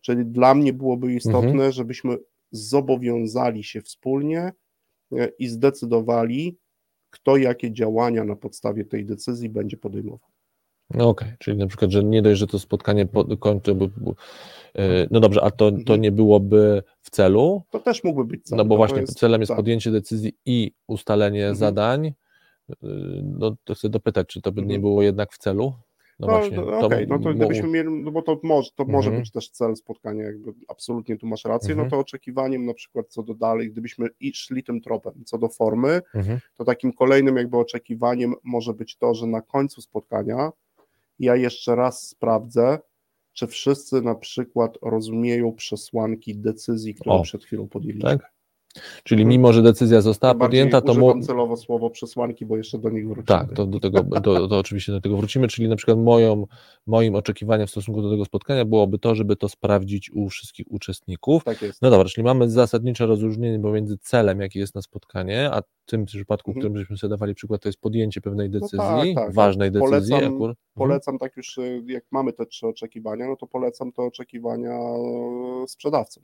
czyli dla mnie byłoby istotne, Mhm. żebyśmy zobowiązali się wspólnie e, i zdecydowali, kto jakie działania na podstawie tej decyzji będzie podejmował. No okej, czyli na przykład, że nie dość, że to spotkanie po- kończy, bo, bo, e, no dobrze, a to, to Mhm. nie byłoby w celu, To też mógłby być cel. no bo to właśnie jest- celem jest tak. podjęcie decyzji i ustalenie Mhm. zadań, y, no to chcę dopytać, czy to by nie Mhm. było jednak w celu? No, No, okej, no to gdybyśmy mieli, no bo to może, to może Mhm. być też cel spotkania, jakby absolutnie tu masz rację, Mhm. no to oczekiwaniem na przykład co do dalej, gdybyśmy i szli tym tropem, co do formy, Mhm. to takim kolejnym jakby oczekiwaniem może być to, że na końcu spotkania ja jeszcze raz sprawdzę, czy wszyscy na przykład rozumieją przesłanki decyzji, którą O, przed chwilą podjęliśmy. Tak? Czyli Mhm. mimo, że decyzja została Bardziej podjęta, to używam mo- celowo słowo przesłanki, bo jeszcze do nich wrócimy. Tak, to, do tego, to, to oczywiście do tego wrócimy, czyli na przykład moją, moim oczekiwaniem w stosunku do tego spotkania byłoby to, żeby to sprawdzić u wszystkich uczestników. Tak jest. No dobra, czyli mamy zasadnicze rozróżnienie pomiędzy celem, jaki jest na spotkanie, a w tym przypadku, w Mhm. którym żeśmy sobie dawali przykład, to jest podjęcie pewnej No decyzji, tak, tak. ważnej decyzji. Polecam- akurat. Mhm. Polecam tak już, y, jak mamy te trzy oczekiwania, no to polecam te oczekiwania e, sprzedawcom.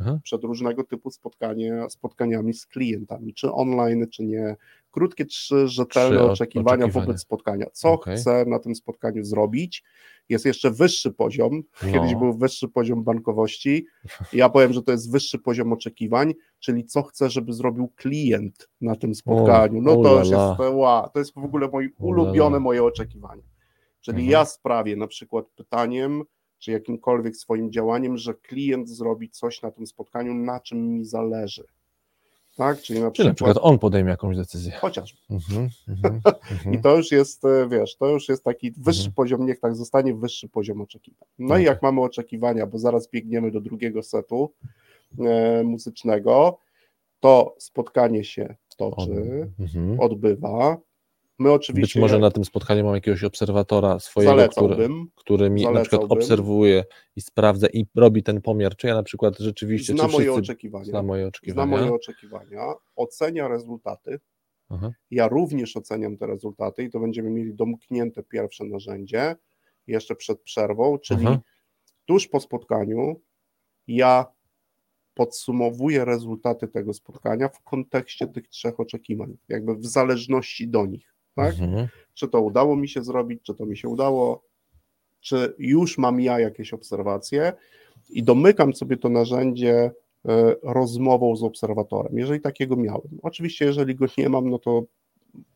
Aha. przed różnego typu spotkania, spotkaniami z klientami, czy online, czy nie. Krótkie, trzy rzetelne trzy oczekiwania, oczekiwania, wobec spotkania. Co okay. chcę na tym spotkaniu zrobić? Jest jeszcze wyższy poziom. No. Kiedyś był wyższy poziom bankowości. Ja powiem, że to jest wyższy poziom oczekiwań, czyli co chcę, żeby zrobił klient na tym spotkaniu. No to już jest, wow, to jest w ogóle moje ulubione moje oczekiwanie. Czyli mhm. ja sprawię na przykład pytaniem, czy jakimkolwiek swoim działaniem, że klient zrobi coś na tym spotkaniu, na czym mi zależy. Tak? Czyli na, przykład, na przykład on podejmie jakąś decyzję. Chociażby. Mhm, mhm, I to już jest, e, wiesz, to już jest taki wyższy poziom, niech tak zostanie wyższy poziom oczekiwań. No okay. i jak mamy oczekiwania, bo zaraz biegniemy do drugiego setu e, muzycznego, to spotkanie się toczy, odbywa, My oczywiście. Być może na tym spotkaniu mam jakiegoś obserwatora swojego, który, który mi na przykład obserwuje i sprawdza i robi ten pomiar, czy ja na przykład rzeczywiście. Zna moje oczekiwania. Zna moje oczekiwania. Zna moje oczekiwania, ocenia rezultaty. Aha. Ja również oceniam te rezultaty i to będziemy mieli domknięte pierwsze narzędzie jeszcze przed przerwą, czyli Aha. tuż po spotkaniu ja podsumowuję rezultaty tego spotkania w kontekście tych trzech oczekiwań, jakby w zależności do nich tak? Mhm. Czy to udało mi się zrobić, czy to mi się udało, czy już mam ja jakieś obserwacje i domykam sobie to narzędzie e, rozmową z obserwatorem, jeżeli takiego miałem. Oczywiście, jeżeli go nie mam, no to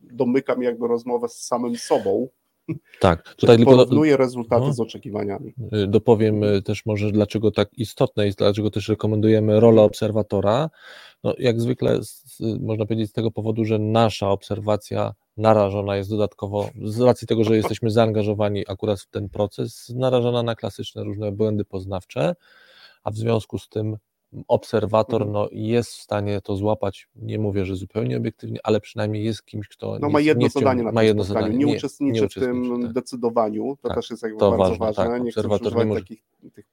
domykam jakby rozmowę z samym sobą. Tak, tutaj tylko porównuję rezultaty no, z oczekiwaniami. Y, dopowiem y, też może, dlaczego tak istotne jest, dlaczego też rekomendujemy rolę obserwatora. No, jak zwykle, z, można powiedzieć, z tego powodu, że nasza obserwacja narażona jest dodatkowo, z racji tego, że jesteśmy zaangażowani akurat w ten proces, narażona na klasyczne różne błędy poznawcze, a w związku z tym obserwator mhm. no, jest w stanie to złapać, nie mówię, że zupełnie obiektywnie, ale przynajmniej jest kimś, kto no, ma jedno zadanie na ma jedno zadanie, nie, nie uczestniczy nie w tym tak. decydowaniu, to tak, też jest jakby to bardzo ważne, ważne. Tak, nie obserwator nie może... takich, tych,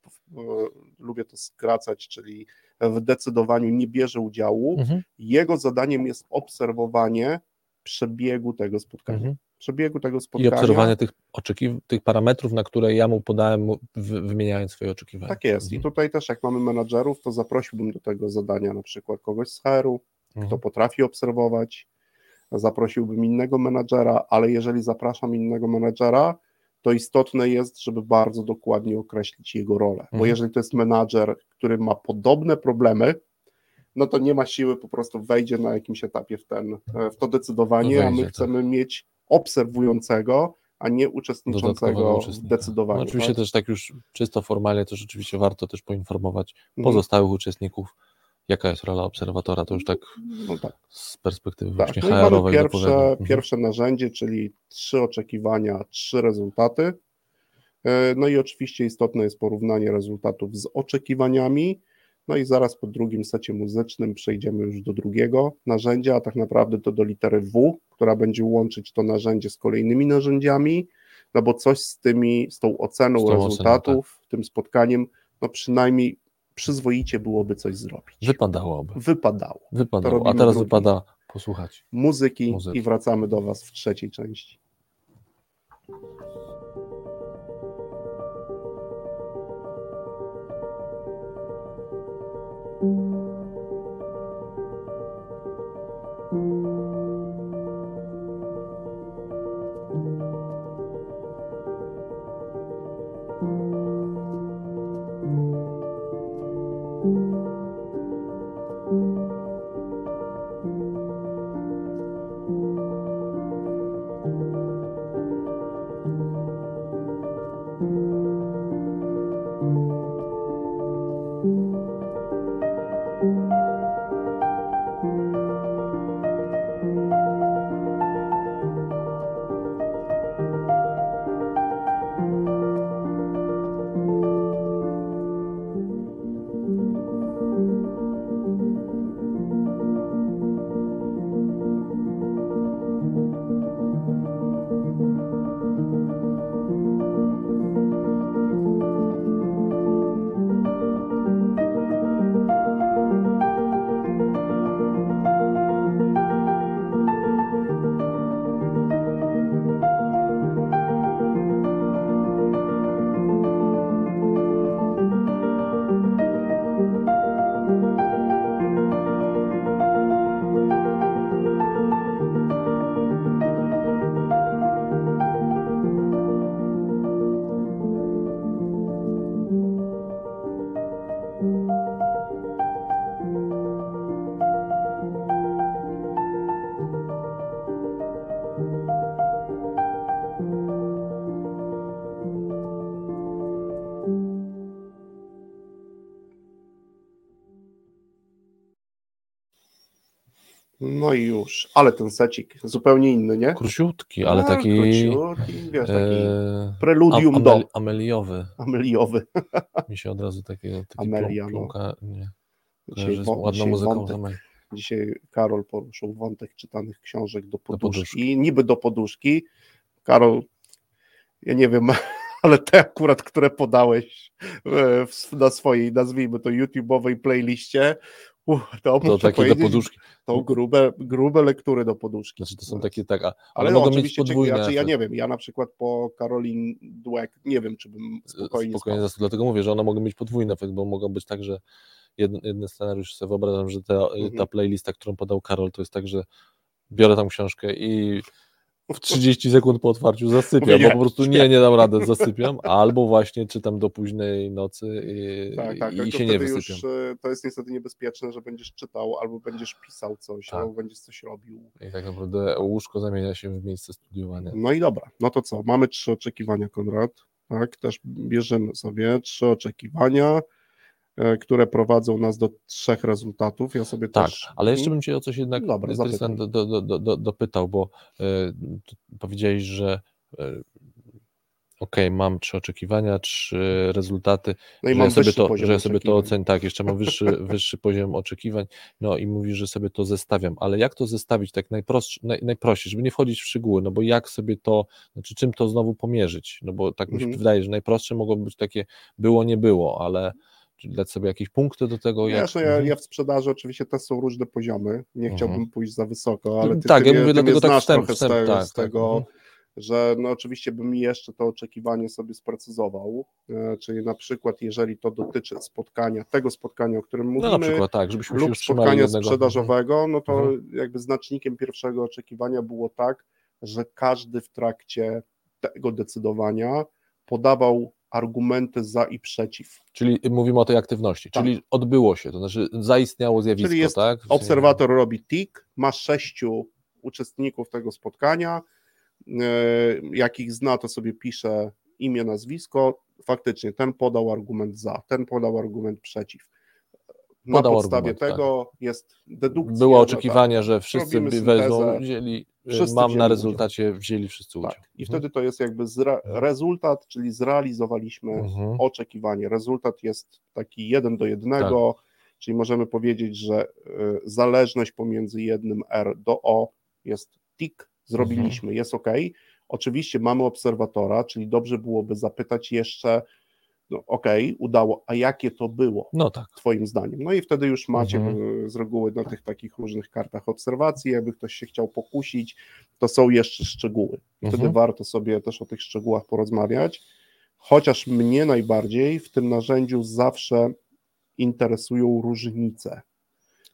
lubię to skracać, czyli w decydowaniu nie bierze udziału, mhm. jego zadaniem jest obserwowanie przebiegu tego spotkania. Mhm. Przebiegu tego spotkania. I obserwowanie tych, oczekiw- tych parametrów, na które ja mu podałem, wymieniając swoje oczekiwania. Tak jest. Mhm. I tutaj też, jak mamy menadżerów, to zaprosiłbym do tego zadania na przykład kogoś z HR-u, mhm. kto potrafi obserwować. Zaprosiłbym innego menadżera, ale jeżeli zapraszam innego menadżera, to istotne jest, żeby bardzo dokładnie określić jego rolę. Bo mhm. jeżeli to jest menadżer, który ma podobne problemy, no to nie ma siły, po prostu wejdzie na jakimś etapie w, ten, w to decydowanie, wejdzie, a my tak. chcemy tak. mieć obserwującego, a nie uczestniczącego w decydowaniu. No oczywiście tak? też tak już czysto formalnie, to rzeczywiście warto też poinformować mhm. pozostałych uczestników, jaka jest rola obserwatora, to już tak, no tak. z perspektywy tak. właśnie no HR-owej. Pierwsze, mhm. pierwsze narzędzie, czyli trzy oczekiwania, trzy rezultaty. E, no i oczywiście istotne jest porównanie rezultatów z oczekiwaniami, no i zaraz po drugim secie muzycznym przejdziemy już do drugiego narzędzia, a tak naprawdę to do litery W, która będzie łączyć to narzędzie z kolejnymi narzędziami, no bo coś z tymi, z tą oceną z tą rezultatów, oceną, tak. tym spotkaniem, no przynajmniej przyzwoicie byłoby coś zrobić. Wypadałoby. Wypadało. Wypadało. A teraz wypada posłuchać muzyki, muzyki i wracamy do Was w trzeciej części. No i już, ale ten secik zupełnie inny, nie? Króciutki, ale A, taki, Króciutki, wiesz, taki e, preludium am- do ameli- ameliowy. ameliowy. Mi się od razu takie, takie Amelia, plum- no. nie, Dzisiaj, z ładną dzisiaj, muzyką. wątek, dzisiaj Karol poruszył wątek czytanych książek do poduszki, poduszki. niby do poduszki. Karol, ja nie wiem, ale te akurat, które podałeś e, na swojej, nazwijmy to YouTube'owej playliście, to, To takie do poduszki. to grube, grube lektury do poduszki. Znaczy to są takie tak, a, ale, Ale mogą mieć podwójne znaczy, ja nie wiem, ja na przykład po Karolin Dweck nie wiem, czy bym spokojnie, spokojnie dlatego mówię, że one mogą mieć podwójny efekt, bo mogą być tak, że jeden, jeden scenariusz sobie wyobrażam, że ta, Mhm. ta playlista, którą podał Karol, to jest tak, że biorę tam książkę i w 30 sekund po otwarciu zasypiam, bo po prostu nie, nie dam rady, zasypiam, albo właśnie czytam do późnej nocy i, Tak, tak, i się nie wysypiam. już e, to jest niestety niebezpieczne, że będziesz czytał, albo będziesz pisał coś, Tak. albo będziesz coś robił. I tak naprawdę łóżko zamienia się w miejsce studiowania. No i dobra, no to co? Mamy trzy oczekiwania, Konrad. Tak, też bierzemy sobie trzy oczekiwania, które prowadzą nas do trzech rezultatów. Ja sobie Tak, też. ale jeszcze Mhm. bym Cię o coś jednak Dobra, do, do, do, do, dopytał, bo y, powiedziałeś, że y, okej, mam trzy oczekiwania, trzy rezultaty, No i że mam ja sobie to, że ja sobie to ocenię, tak, jeszcze mam wyższy, wyższy poziom oczekiwań, no i mówisz, że sobie to zestawiam, ale jak to zestawić tak najprostszy, naj, najprościej, żeby nie wchodzić w szczegóły, no bo jak sobie to, znaczy czym to znowu pomierzyć, no bo tak mi się Mhm. wydaje, że najprostsze mogą być takie było, nie było, ale dać sobie jakieś punkty do tego, jak... Wiesz, no ja, Mhm. ja w sprzedaży oczywiście też są różne poziomy. Nie Mhm. chciałbym pójść za wysoko, ale ty, tak, ty ja mówię dlatego tak wstęp, trochę wstęp, z, te, tak, z tak, tego, mhm. że no oczywiście bym jeszcze to oczekiwanie sobie sprecyzował. E, czyli na przykład, jeżeli to dotyczy spotkania, tego spotkania, o którym No mówimy, na przykład tak, żebyśmy lub spotkania sprzedażowego, no to Mhm. jakby znacznikiem pierwszego oczekiwania było tak, że każdy w trakcie tego decydowania podawał argumenty za i przeciw. Czyli mówimy o tej aktywności, Tak. czyli odbyło się, to znaczy zaistniało zjawisko, Czyli jest tak? Obserwator robi tik, ma sześciu uczestników tego spotkania, e, jakich zna, to sobie pisze imię, nazwisko. Faktycznie ten podał argument za, ten podał argument przeciw. Na Podał podstawie argument, tak. tego jest dedukcja. Było oczekiwanie, że wszyscy Robimy wezmą, syntezę. wzięli, Wszyscy mam na udział. rezultacie, wzięli wszyscy udział. Tak. I wtedy to jest jakby zre- rezultat, czyli zrealizowaliśmy Mhm. oczekiwanie. Rezultat jest taki jeden do jednego, Tak. czyli możemy powiedzieć, że y, zależność pomiędzy jednym R do O jest tik, zrobiliśmy, Mhm. jest OK. Oczywiście mamy obserwatora, czyli dobrze byłoby zapytać jeszcze, no OK, udało, a jakie to było? No tak. Twoim zdaniem. No i wtedy już macie Mhm. z reguły na tych takich różnych kartach obserwacji, jakby ktoś się chciał pokusić, to są jeszcze szczegóły. Wtedy Mhm. warto sobie też o tych szczegółach porozmawiać. Chociaż mnie najbardziej w tym narzędziu zawsze interesują różnice.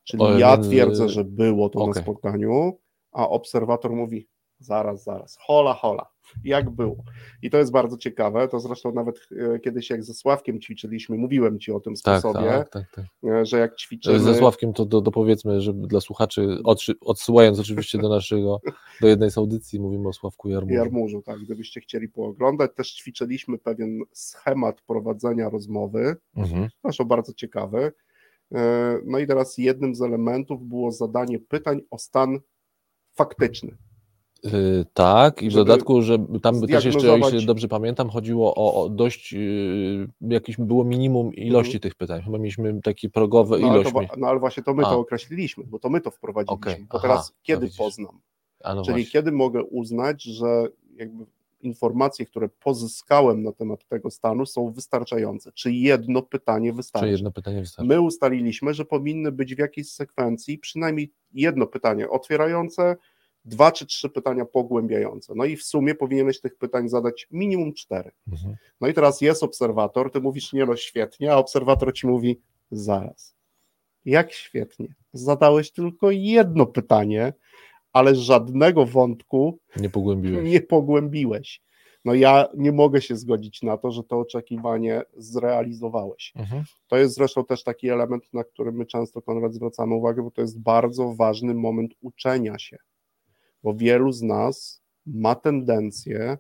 Czyli O, ja między- twierdzę, że było to na Okej. spotkaniu, a obserwator mówi zaraz, zaraz, hola, hola, jak było. I to jest bardzo ciekawe, to zresztą nawet e, kiedyś jak ze Sławkiem ćwiczyliśmy, mówiłem Ci o tym Tak, sposobie, tak, tak, tak. e, że jak ćwiczymy... Ze Sławkiem to do, dopowiedzmy, żeby dla słuchaczy, odsyłając oczywiście do naszego, do jednej z audycji, mówimy o Sławku Jarmurzu. Jarmurzu, tak, gdybyście chcieli pooglądać. Też ćwiczyliśmy pewien schemat prowadzenia rozmowy, Mhm. zresztą bardzo ciekawy. E, No i teraz jednym z elementów było zadanie pytań o stan faktyczny. Y, tak, i w dodatku, że tam też jeszcze, o ile dobrze pamiętam, chodziło o, o dość, y, jakieś było minimum ilości tych pytań. Chyba mieliśmy takie progowe Mhm. No ale, to, mi- wa- no ale właśnie to my A. to określiliśmy, bo to my to wprowadziliśmy. Okej, Bo aha, teraz no kiedy widzisz. poznam? No Czyli właśnie. kiedy mogę uznać, że jakby informacje, które pozyskałem na temat tego stanu są wystarczające? Czy jedno pytanie wystarczy? Czy jedno pytanie wystarczy? My ustaliliśmy, że powinny być w jakiejś sekwencji przynajmniej jedno pytanie otwierające, dwa czy trzy pytania pogłębiające. No i w sumie powinieneś tych pytań zadać minimum cztery. Mhm. No i teraz jest obserwator, ty mówisz, nie no świetnie, a obserwator ci mówi, zaraz. Jak świetnie. Zadałeś tylko jedno pytanie, ale żadnego wątku Nie pogłębiłeś. nie pogłębiłeś. No ja nie mogę się zgodzić na to, że to oczekiwanie zrealizowałeś. Mhm. To jest zresztą też taki element, na który my często, Konrad, zwracamy uwagę, bo to jest bardzo ważny moment uczenia się, bo wielu z nas ma tendencję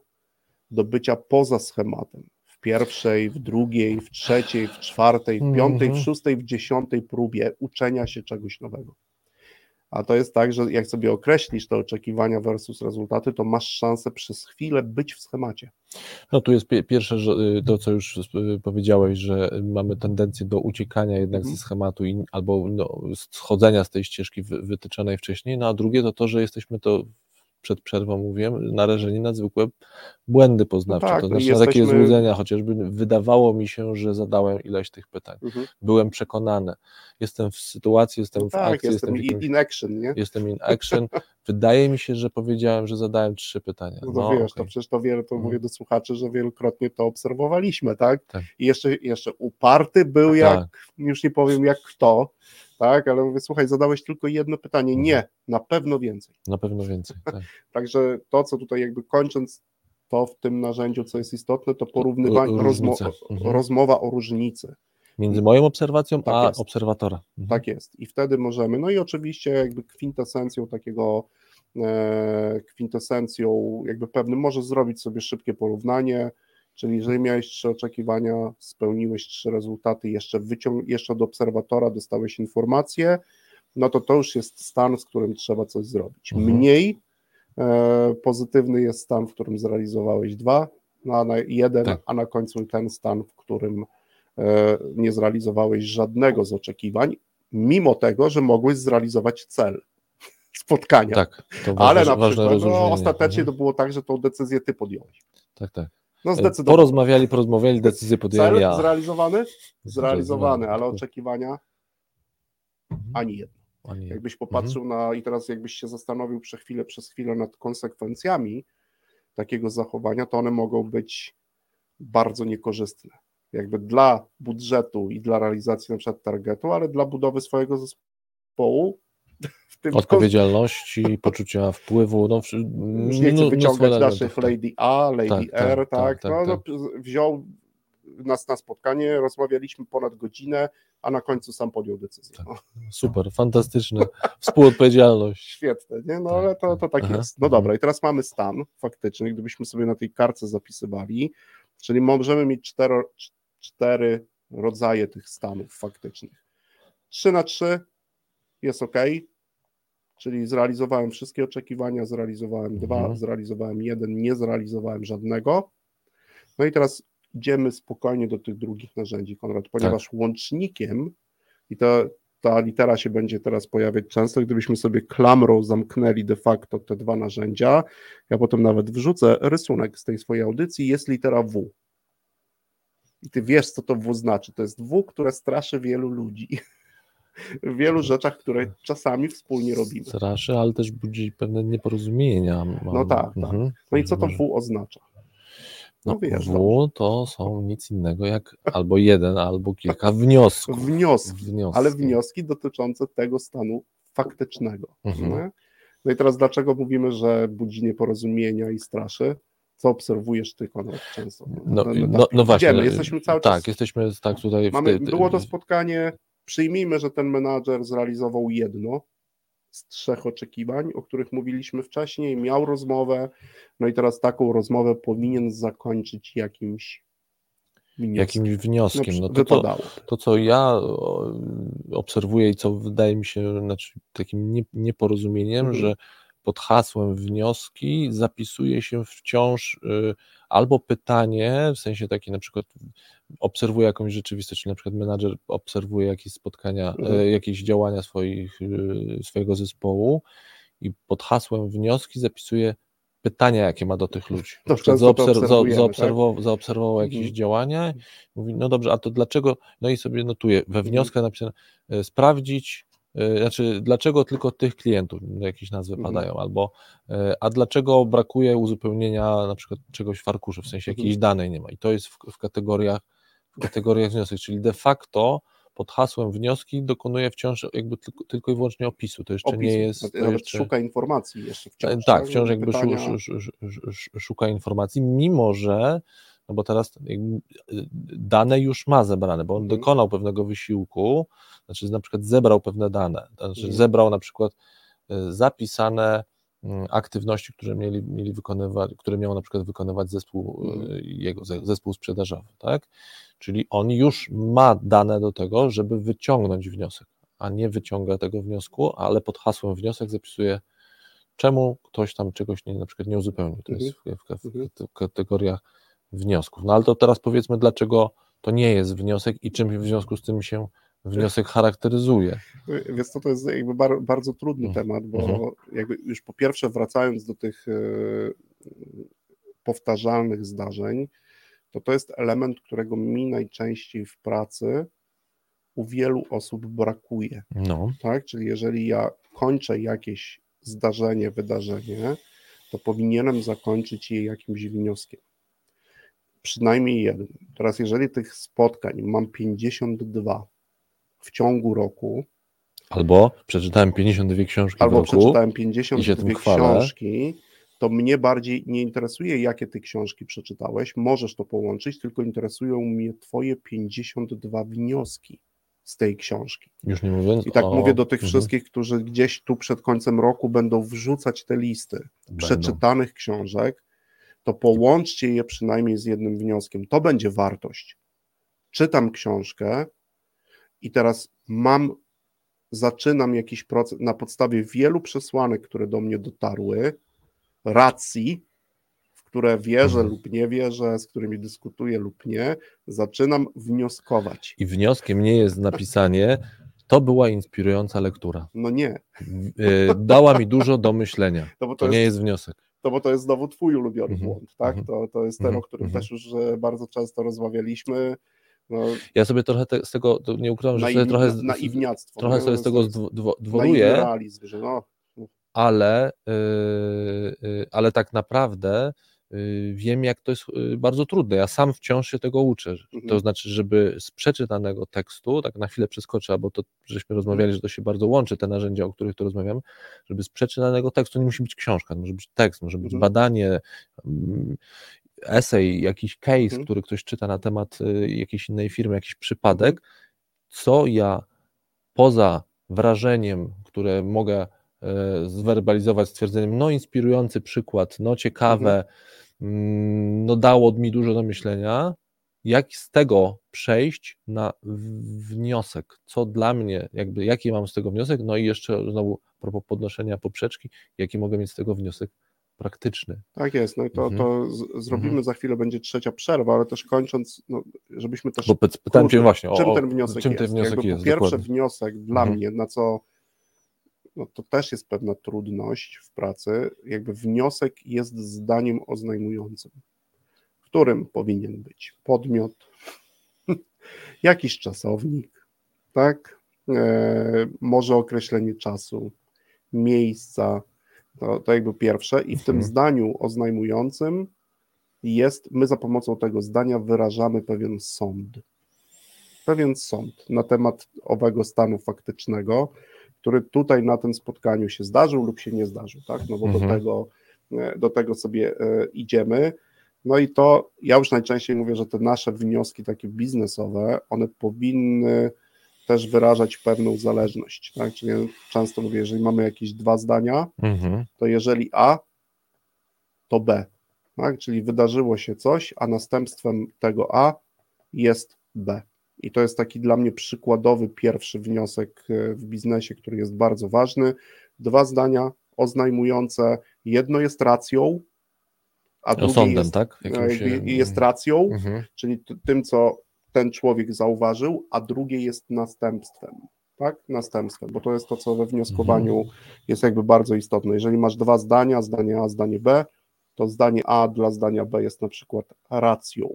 do bycia poza schematem. W pierwszej, w drugiej, w trzeciej, w czwartej, w piątej, w Mhm. szóstej, w dziesiątej próbie uczenia się czegoś nowego. A to jest tak, że jak sobie określisz te oczekiwania versus rezultaty, to masz szansę przez chwilę być w schemacie. No tu jest pierwsze, że y, to co już y, powiedziałeś, że mamy tendencję do uciekania jednak mhm. ze schematu i, albo no, schodzenia z tej ścieżki wytyczonej wcześniej, no a drugie to to, że jesteśmy to przed przerwą mówiłem, narażeni na zwykłe błędy poznawcze, no tak, to znaczy jesteśmy... na takie złudzenia, chociażby wydawało mi się, że zadałem ileś tych pytań. Mhm. Byłem przekonany. Jestem w sytuacji, jestem no w tak, akcji, jestem, jestem in action, nie? Jestem in action. Wydaje mi się, że powiedziałem, że zadałem trzy pytania. No, no wiesz, okay. to przecież to wiele, to mhm. mówię do słuchaczy, że wielokrotnie to obserwowaliśmy, tak? tak. I jeszcze, jeszcze uparty był tak. jak, już nie powiem jak kto, tak, ale mówię, słuchaj, zadałeś tylko jedno pytanie, mhm. nie, na pewno więcej. Na pewno więcej, tak. Także to, co tutaj jakby kończąc to w tym narzędziu, co jest istotne, to porównywanie, rozmo mhm. rozmowa o różnicy. Między moją obserwacją tak a jest. obserwatora. Mhm. Tak jest. I wtedy możemy, no i oczywiście jakby kwintesencją takiego, e, kwintesencją jakby pewnym, możesz zrobić sobie szybkie porównanie, Czyli jeżeli miałeś trzy oczekiwania, spełniłeś trzy rezultaty, jeszcze, wyciąg- jeszcze od obserwatora dostałeś informacje, no to to już jest stan, z którym trzeba coś zrobić. Mhm. Mniej e, pozytywny jest stan, w którym zrealizowałeś dwa, no, na jeden, tak. a na końcu ten stan, w którym e, nie zrealizowałeś żadnego z oczekiwań, mimo tego, że mogłeś zrealizować cel spotkania. Tak, Ale na przykład no, ostatecznie mhm. to było tak, że tą decyzję ty podjąłeś. Tak, tak. No zdecydowanie. Porozmawiali, porozmawiali, decyzję Cel ja. zrealizowany? Zrealizowany, ale oczekiwania mhm. ani jedno. Ani. Jakbyś popatrzył mhm. na, i teraz jakbyś się zastanowił przez chwilę, przez chwilę nad konsekwencjami takiego zachowania, to one mogą być bardzo niekorzystne. Jakby dla budżetu i dla realizacji na przykład targetu, ale dla budowy swojego zespołu Odpowiedzialności, poczucia wpływu. No, Już nie chcę no, wyciągać no, naszych tak. Lady A, Lady tak, tak R, tak, tak, tak, no, tak. no, wziął nas na spotkanie, rozmawialiśmy ponad godzinę, a na końcu sam podjął decyzję. Tak. No. Super, fantastyczne. Współodpowiedzialność. Świetne, nie? No ale to, to tak Aha. jest. No dobra, i teraz mamy stan faktyczny, gdybyśmy sobie na tej karce zapisywali, czyli możemy mieć cztery, cztery rodzaje tych stanów faktycznych. 3 na 3 jest ok, czyli zrealizowałem wszystkie oczekiwania, zrealizowałem mhm. dwa, zrealizowałem jeden, nie zrealizowałem żadnego. No i teraz idziemy spokojnie do tych drugich narzędzi, Konrad, ponieważ tak. łącznikiem, i to, ta litera się będzie teraz pojawiać często, gdybyśmy sobie klamrą zamknęli de facto te dwa narzędzia, ja potem nawet wrzucę rysunek z tej swojej audycji, jest litera W. I ty wiesz, co to W znaczy. To jest W, które straszy wielu ludzi. w wielu rzeczach, które czasami wspólnie robimy. Straszy, ale też budzi pewne nieporozumienia. No tak, tak. Mhm. No i co to W oznacza? No, no wiesz, W to są nic innego jak albo jeden, albo kilka wniosków. Wnioski, wnioski. ale wnioski dotyczące tego stanu faktycznego. Mhm. No i teraz dlaczego mówimy, że budzi nieporozumienia i straszy? Co obserwujesz ty, Konrad, często? No, no, no, no właśnie. Idziemy, jesteśmy cały czas. Tak, jesteśmy tak tutaj. Mamy, było to spotkanie Przyjmijmy, że ten menadżer zrealizował jedno z trzech oczekiwań, o których mówiliśmy wcześniej, miał rozmowę, no i teraz taką rozmowę powinien zakończyć jakimś wnioskiem. Jakimś wnioskiem. No to, to, to, co ja obserwuję i co wydaje mi się znaczy, takim nieporozumieniem, mhm. że pod hasłem wnioski zapisuje się wciąż y, albo pytanie, w sensie taki na przykład obserwuje jakąś rzeczywistość, czyli na przykład menadżer obserwuje jakieś spotkania, y, mhm. jakieś działania swoich, y, swojego zespołu i pod hasłem wnioski zapisuje pytania, jakie ma do tych ludzi. Na przykład zaobserw zaobserwował, tak? zaobserwował jakieś mhm. działania, mówi, no dobrze, a to dlaczego, no i sobie notuje, we mhm. wnioskach napisane, sprawdzić E, znaczy, dlaczego tylko tych klientów jakieś nazwy mhm. padają, albo e, a dlaczego brakuje uzupełnienia na przykład czegoś w arkuszu, w sensie jakiejś mhm. danej nie ma. I to jest w, w kategoriach w kategoriach wniosek, czyli de facto pod hasłem wnioski dokonuje wciąż jakby tylko, tylko i wyłącznie opisu. To jeszcze nie jest. To jeszcze... Szuka informacji jeszcze wciąż. Tak, tak wciąż jakby pytania... szuka informacji, mimo że no bo teraz dane już ma zebrane, bo on mhm. dokonał pewnego wysiłku, znaczy na przykład zebrał pewne dane, znaczy mhm. zebrał na przykład e, zapisane mm, aktywności, które mieli, mieli wykonywać, które miał na przykład wykonywać zespół, mhm. jego zespół sprzedażowy, tak? Czyli on już ma dane do tego, żeby wyciągnąć wniosek. a nie wyciąga tego wniosku, ale pod hasłem wniosek zapisuje, czemu ktoś tam czegoś nie, na przykład nie uzupełnił. To jest w, w, w, w kategoriach wniosków. No ale to teraz powiedzmy, dlaczego to nie jest wniosek i czym w związku z tym się wniosek charakteryzuje. Więc to, to jest jakby bar, bardzo trudny Mhm. temat, bo Mhm. jakby już po pierwsze wracając do tych e, powtarzalnych zdarzeń, to to jest element, którego mi najczęściej w pracy u wielu osób brakuje. No, Tak? Czyli jeżeli ja kończę jakieś zdarzenie, wydarzenie, to powinienem zakończyć je jakimś wnioskiem. Przynajmniej jeden. Teraz, jeżeli tych spotkań mam 52 w ciągu roku, albo przeczytałem 52 książki albo roku. przeczytałem i się 52 tym chwalę. książki, to mnie bardziej nie interesuje, jakie ty książki przeczytałeś, możesz to połączyć, tylko interesują mnie twoje 52 wnioski z tej książki. Już nie mówiąc I tak o... mówię do tych Mhm. wszystkich, którzy gdzieś tu przed końcem roku będą wrzucać te listy Będą. przeczytanych książek, to połączcie je przynajmniej z jednym wnioskiem. To będzie wartość. Czytam książkę i teraz mam, zaczynam jakiś proces na podstawie wielu przesłanek, które do mnie dotarły, racji, w które wierzę Mhm. lub nie wierzę, z którymi dyskutuję lub nie, zaczynam wnioskować. I wnioskiem nie jest napisanie, to była inspirująca lektura. No nie, Y, Dała mi dużo do myślenia. no to, To jest nie jest wniosek. No bo to jest znowu twój ulubiony Mhm, błąd, tak? mhm, To, to jest ten, mhm, o którym mhm. też już bardzo często rozmawialiśmy. No, Ja sobie trochę te, z tego, to nie ukrywam, że sobie trochę, naiwniactwo. trochę sobie z tego To dwo- dworuję, realizm, że no, ale, yy, yy, ale tak naprawdę wiem, jak to jest yy, bardzo trudne. Ja sam wciąż się tego uczę. Mhm. To znaczy, żeby z przeczytanego tekstu, tak na chwilę przeskoczę, bo to żeśmy rozmawiali, że to się bardzo łączy, te narzędzia, o których tu rozmawiamy, żeby z przeczytanego tekstu nie musi być książka, może być tekst, może być Mhm. badanie, mm, esej, jakiś case, Mhm. który ktoś czyta na temat y, jakiejś innej firmy, jakiś przypadek, co ja poza wrażeniem, które mogę zwerbalizować stwierdzeniem, no inspirujący przykład, no ciekawe, mm, no dało mi dużo do myślenia, jak z tego przejść na wniosek, co dla mnie, jakby jaki mam z tego wniosek, no i jeszcze znowu propos podnoszenia poprzeczki, jaki mogę mieć z tego wniosek praktyczny. tak jest. No i to, Mhm. to z, zrobimy za chwilę, będzie trzecia przerwa, ale też kończąc, no, żebyśmy też Bo py- pytałem Cię właśnie o, czym ten wniosek czym jest. ten wniosek jest. po pierwsze dokładnie. wniosek dla Mhm. mnie, na co no to też jest pewna trudność w pracy, jakby wniosek jest zdaniem oznajmującym, w którym powinien być podmiot, jakiś czasownik, tak, e, może określenie czasu, miejsca, to, to jakby pierwsze. I w tym Mhm. zdaniu oznajmującym jest, my za pomocą tego zdania wyrażamy pewien sąd. Pewien sąd na temat owego stanu faktycznego, który tutaj na tym spotkaniu się zdarzył lub się nie zdarzył, tak? No bo do Mhm. tego, e, do tego sobie e, idziemy. No i to ja już najczęściej mówię, że te nasze wnioski takie biznesowe, one powinny też wyrażać pewną zależność, tak? Czyli ja często mówię, jeżeli mamy jakieś dwa zdania, Mhm. to jeżeli A, to B. Tak? Czyli wydarzyło się coś, a następstwem tego A jest B. I to jest taki dla mnie przykładowy pierwszy wniosek e, w biznesie, który jest bardzo ważny. Dwa zdania oznajmujące, jedno jest racją, a drugie sądem, jest, tak? e, Jakimś, e, jest racją, Mhm. czyli t- tym, co ten człowiek zauważył, a drugie jest następstwem. Tak? Następstwem, bo to jest to, co we wnioskowaniu jest jakby bardzo istotne. Jeżeli masz dwa zdania, zdanie A, zdanie B, to zdanie A dla zdania B jest na przykład racją,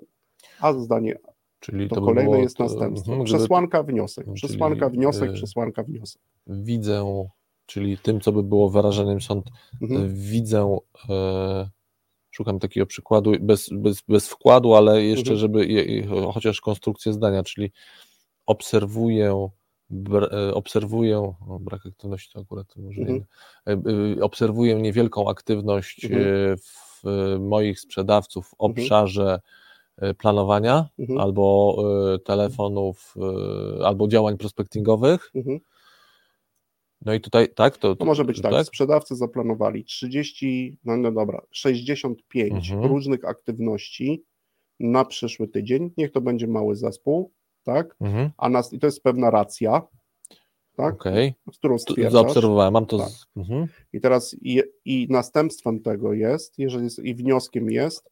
a zdanie Czyli to, to kolejne było jest następstwo. mhm, Przesłanka, wniosek. czyli, Przesłanka, wniosek, y, przesłanka, wniosek. widzę, czyli tym, co by było wyrażeniem sąd, Mhm. e, widzę, e, szukam takiego przykładu, bez, bez, bez wkładu, ale jeszcze, Mhm. żeby, je- chociaż konstrukcję zdania, czyli obserwuję, e, obserwuję, brak aktywności to akurat może Mhm. nie, obserwuję niewielką aktywność Mhm. w moich sprzedawców w Mhm. obszarze planowania Mhm. albo e, telefonów, e, albo działań prospectingowych. Mhm. No i tutaj, tak? To, To może być tak, sprzedawcy zaplanowali 30, no, no dobra, 65 Mhm. różnych aktywności na przyszły tydzień, niech to będzie mały zespół, tak? Mhm. A nas, i to jest pewna racja, tak? Okej, którą Tu stwierdzasz. zaobserwowałem, mam to. Tak. Z... Mhm. I teraz i, i następstwem tego jest, jeżeli jest, i wnioskiem jest,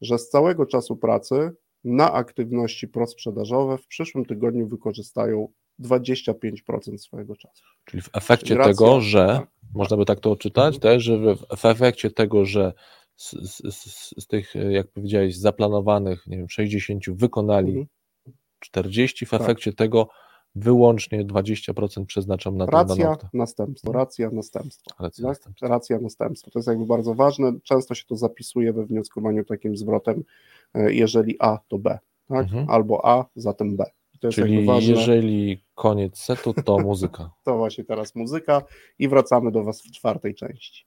że z całego czasu pracy na aktywności prosprzedażowe w przyszłym tygodniu wykorzystają 25% swojego czasu. Czyli w efekcie racja- tego, że tak. można by tak to odczytać, Mhm. też, że w, efekcie tego, że z, z, z, z tych, jak powiedziałeś, zaplanowanych, nie wiem, 60 wykonali Mhm. 40, w Tak. efekcie tego wyłącznie 20% przeznaczam na tę Racja, następstwo, racja, następstwo. Racja, następstwo. Racja, następstwo. To jest jakby bardzo ważne. Często się to zapisuje we wnioskowaniu takim zwrotem, e, jeżeli A, to B. Tak? Mhm. Albo A, zatem B. To jest Czyli jakby ważne. jeżeli koniec setu, to muzyka. To właśnie teraz muzyka i wracamy do Was w czwartej części.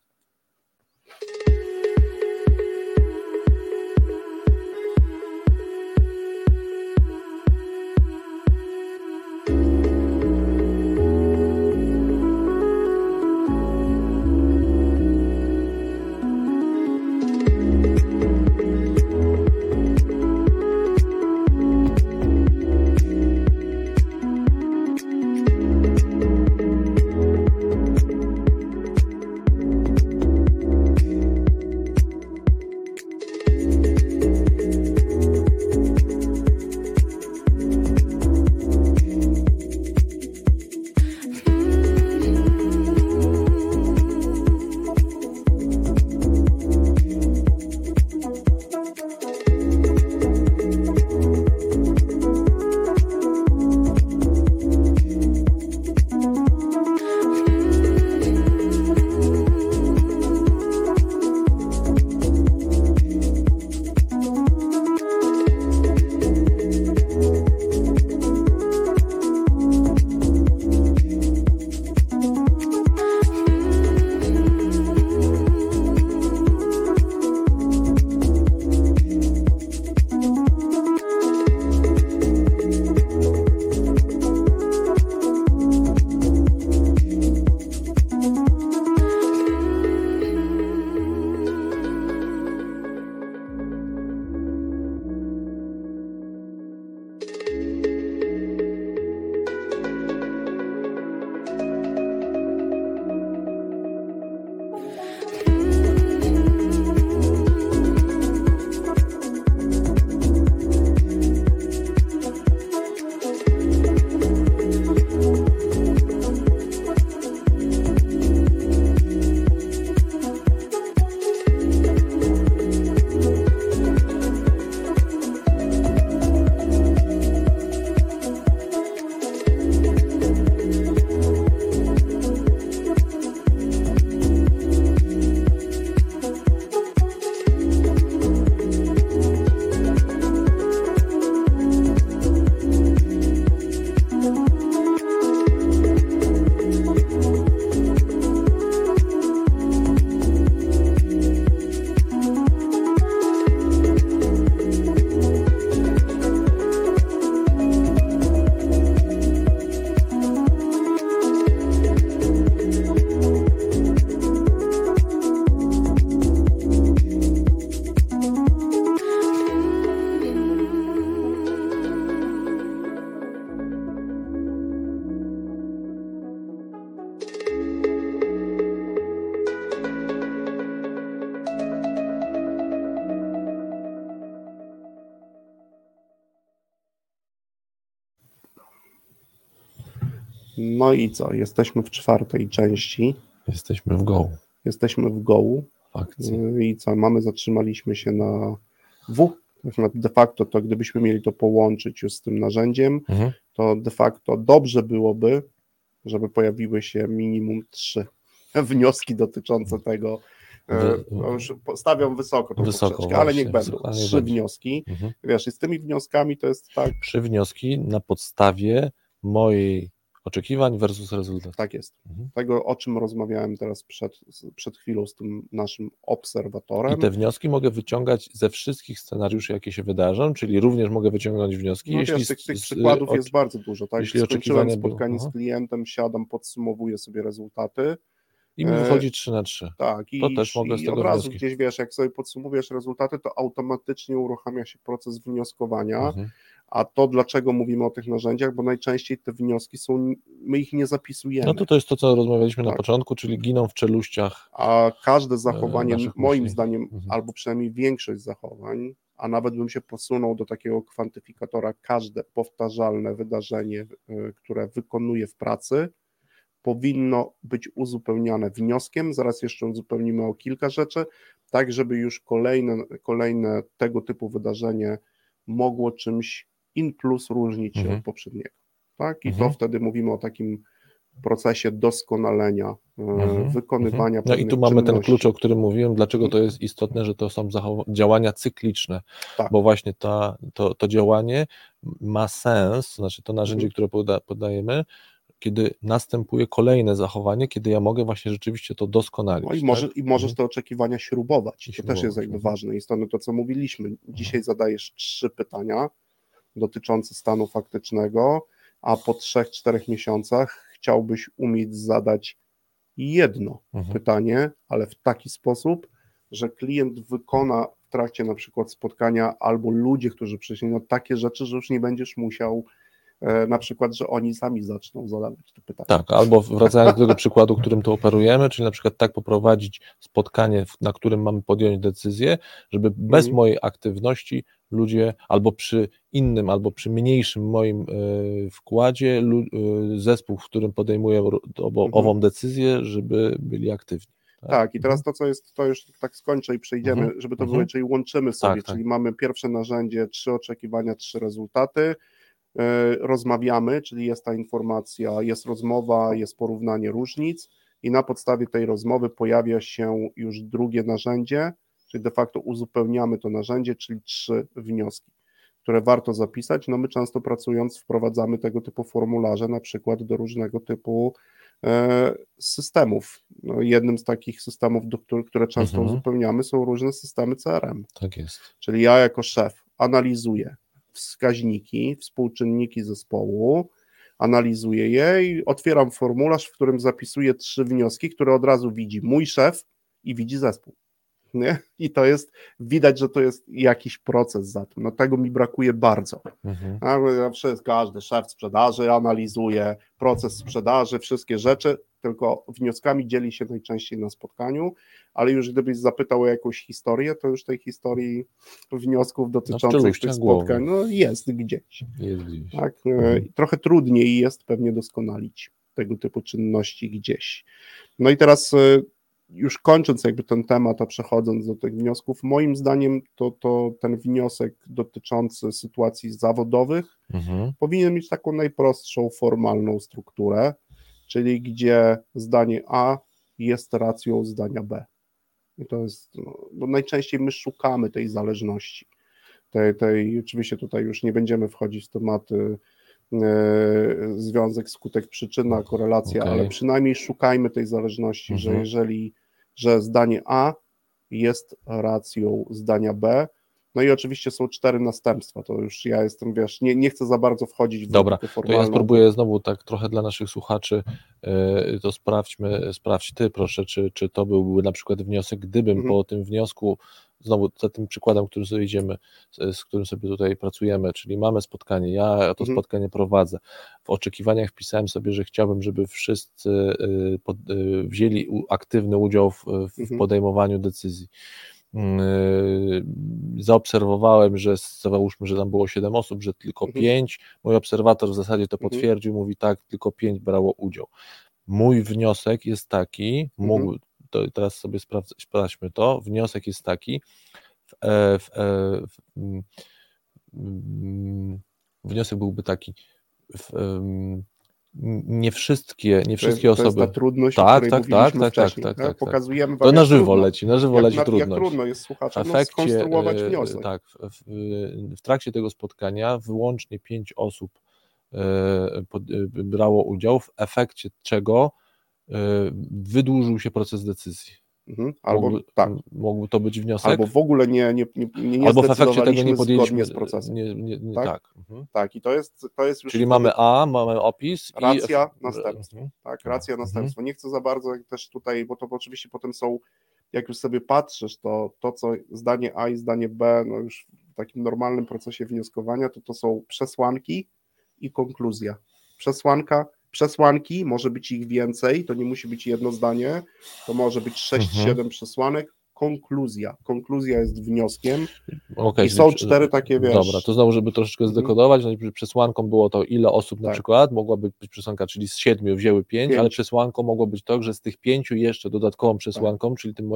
No i co? Jesteśmy w czwartej części. Jesteśmy w go. Jesteśmy w gołu. w akcji. Yy, I co? Mamy, zatrzymaliśmy się na W. De facto to gdybyśmy mieli to połączyć już z tym narzędziem, Mhm. to de facto dobrze byłoby, żeby pojawiły się minimum trzy wnioski dotyczące tego. e, Wy- no już stawiam wysoko tą Wysoko, ale niech będą ale trzy będzie. wnioski. Mhm. Wiesz, i z tymi wnioskami to jest tak, Trzy wnioski na podstawie mojej oczekiwań versus rezultat. tak jest. Mhm. Tego, o czym rozmawiałem teraz przed, przed chwilą z tym naszym obserwatorem. I te wnioski mogę wyciągać ze wszystkich scenariuszy, jakie się wydarzą, czyli również mogę wyciągnąć wnioski, No jeśli wiesz, tych, tych z- przykładów jest bardzo dużo. Tak? jeśli Skończyłem oczekiwanie było- spotkanie z klientem, siadam, podsumowuję sobie rezultaty. i mi e, wychodzi 3 na 3. Tak, i, To też mogę z tego od razu wnioski. gdzieś wiesz, jak sobie podsumowujesz rezultaty, to automatycznie uruchamia się proces wnioskowania, Mhm. A to dlaczego mówimy o tych narzędziach, bo najczęściej te wnioski są, my ich nie zapisujemy. No to to jest to, co rozmawialiśmy tak. na początku, czyli giną w czeluściach. A każde zachowanie, moim myśli. zdaniem, mhm. albo przynajmniej większość zachowań, a nawet bym się posunął do takiego kwantyfikatora, każde powtarzalne wydarzenie, y, które wykonuję w pracy, powinno być uzupełniane wnioskiem. Zaraz jeszcze uzupełnimy o kilka rzeczy, tak żeby już kolejne, kolejne tego typu wydarzenie mogło czymś in plus różnić się mhm. od poprzedniego. Tak? I mhm. to wtedy mówimy o takim procesie doskonalenia, e, mhm. wykonywania. No i tu mamy ten klucz, o którym mówiłem, dlaczego to jest istotne, że to są działania cykliczne, tak. bo właśnie ta, to, to działanie ma sens, znaczy to narzędzie, które poda, podajemy, kiedy następuje kolejne zachowanie, kiedy ja mogę właśnie rzeczywiście to doskonalić. No i, tak? może, i możesz mhm. te oczekiwania śrubować. I to śrubować. też jest jakby mhm. ważne. I stąd to, co mówiliśmy. Dzisiaj mhm. zadajesz trzy pytania dotyczące stanu faktycznego, a po trzech, czterech miesiącach chciałbyś umieć zadać jedno mhm. pytanie, ale w taki sposób, że klient wykona w trakcie na przykład spotkania albo ludzie, którzy przyszli, no takie rzeczy, że już nie będziesz musiał E, na przykład, że oni sami zaczną zadawać te pytania. Tak, albo wracając do tego przykładu, którym to operujemy, czyli na przykład tak poprowadzić spotkanie, na którym mamy podjąć decyzję, żeby bez mhm. mojej aktywności ludzie albo przy innym, albo przy mniejszym moim y, wkładzie y, zespół, w którym podejmuję mhm. ową decyzję, żeby byli aktywni. Tak? tak, i teraz mhm. to, co jest, to już tak skończę i przejdziemy, mhm. żeby to było, czyli łączymy sobie, tak, czyli tak. mamy pierwsze narzędzie, trzy oczekiwania, trzy rezultaty, E, rozmawiamy, czyli jest ta informacja, jest rozmowa, jest porównanie różnic i na podstawie tej rozmowy pojawia się już drugie narzędzie, czyli de facto uzupełniamy to narzędzie, czyli trzy wnioski, które warto zapisać. No my często pracując wprowadzamy tego typu formularze, na przykład do różnego typu e, systemów. No, jednym z takich systemów, do które często mhm. uzupełniamy, są różne systemy CRM. Tak jest. Czyli ja jako szef analizuję, wskaźniki, współczynniki zespołu, analizuję je i otwieram formularz, w którym zapisuję trzy wnioski, które od razu widzi mój szef i widzi zespół. Nie? I to jest, widać, że to jest jakiś proces za tym. No tego mi brakuje bardzo. Mhm. A, wszystko, każdy szef sprzedaży analizuje proces sprzedaży, wszystkie rzeczy, tylko wnioskami dzieli się najczęściej na spotkaniu, ale już gdybyś zapytał o jakąś historię, to już tej historii wniosków dotyczących tych spotkań no, jest gdzieś. Jest gdzieś. Tak? Mhm. Trochę trudniej jest pewnie doskonalić tego typu czynności gdzieś. No i teraz e, już kończąc jakby ten temat, a przechodząc do tych wniosków, moim zdaniem to, to ten wniosek dotyczący sytuacji zawodowych mhm. powinien mieć taką najprostszą formalną strukturę, czyli gdzie zdanie A jest racją zdania B. I to jest, no, bo najczęściej my szukamy tej zależności. Tej, tej, oczywiście tutaj już nie będziemy wchodzić w tematy związek, skutek, przyczyna, korelacja, okay. ale przynajmniej szukajmy tej zależności, mhm. że jeżeli, że zdanie A jest racją zdania B, no i oczywiście są cztery następstwa, to już ja jestem, wiesz, nie, nie chcę za bardzo wchodzić w Dobra, to ja spróbuję znowu tak trochę dla naszych słuchaczy, yy, to sprawdźmy, sprawdź ty proszę, czy, czy to byłby na przykład wniosek, gdybym mhm. po tym wniosku, znowu za tym przykładem, który sobie idziemy, z którym sobie tutaj pracujemy, czyli mamy spotkanie, ja to mhm. spotkanie prowadzę, w oczekiwaniach wpisałem sobie, że chciałbym, żeby wszyscy yy, pod, yy, wzięli aktywny udział w, w mhm. podejmowaniu decyzji zaobserwowałem, że załóżmy, że tam było 7 osób, że tylko mhm. 5. Mój obserwator w zasadzie to mhm. potwierdził, mówi tak, tylko 5 brało udział. Mój wniosek jest taki, mógł, mhm. to teraz sobie sprawdź, sprawdźmy to, wniosek jest taki, w, e, w, e, w, mm, mm, wniosek byłby taki, w, nie wszystkie, nie wszystkie to osoby. To jest ta trudność, tak, tak, tak, tak, tak, tak, tak, Pokazujemy to na żywo trudno, leci, na żywo jak, leci trudność. Jak trudno jest słuchaczom efekcie, no, skonstruować wniosek. Tak, w, w, trakcie tego spotkania wyłącznie pięć osób e, e, brało udział, w efekcie czego e, wydłużył się proces decyzji. Mhm. Albo mógłby, tak. mógłby to być wniosek. Albo w ogóle nie, nie, nie, nie Albo w efekcie tego nie podjęliśmy z procesem. Nie, nie, nie, tak? Tak. Mhm. tak, i to jest, to jest już. Czyli mamy A, mamy opis. Racja, i... następstwo. Mhm. Tak, racja, mhm. następstwo. Nie chcę za bardzo też tutaj, bo to oczywiście potem są, jak już sobie patrzysz, to to, co zdanie A i zdanie B, no już takim normalnym procesie wnioskowania, to to są przesłanki i konkluzja. Przesłanka, przesłanki, może być ich więcej, to nie musi być jedno zdanie, to może być 6-7 mhm. przesłanek, konkluzja. Konkluzja jest wnioskiem okay, i są cztery takie, wiesz... Dobra, to znowu, żeby troszeczkę mhm. zdekodować, no, przesłanką było to, ile osób na tak. przykład, mogłaby być przesłanka, czyli z siedmiu wzięły pięć, pięć, ale przesłanką mogło być to, że z tych pięciu jeszcze dodatkową przesłanką, tak. czyli tym,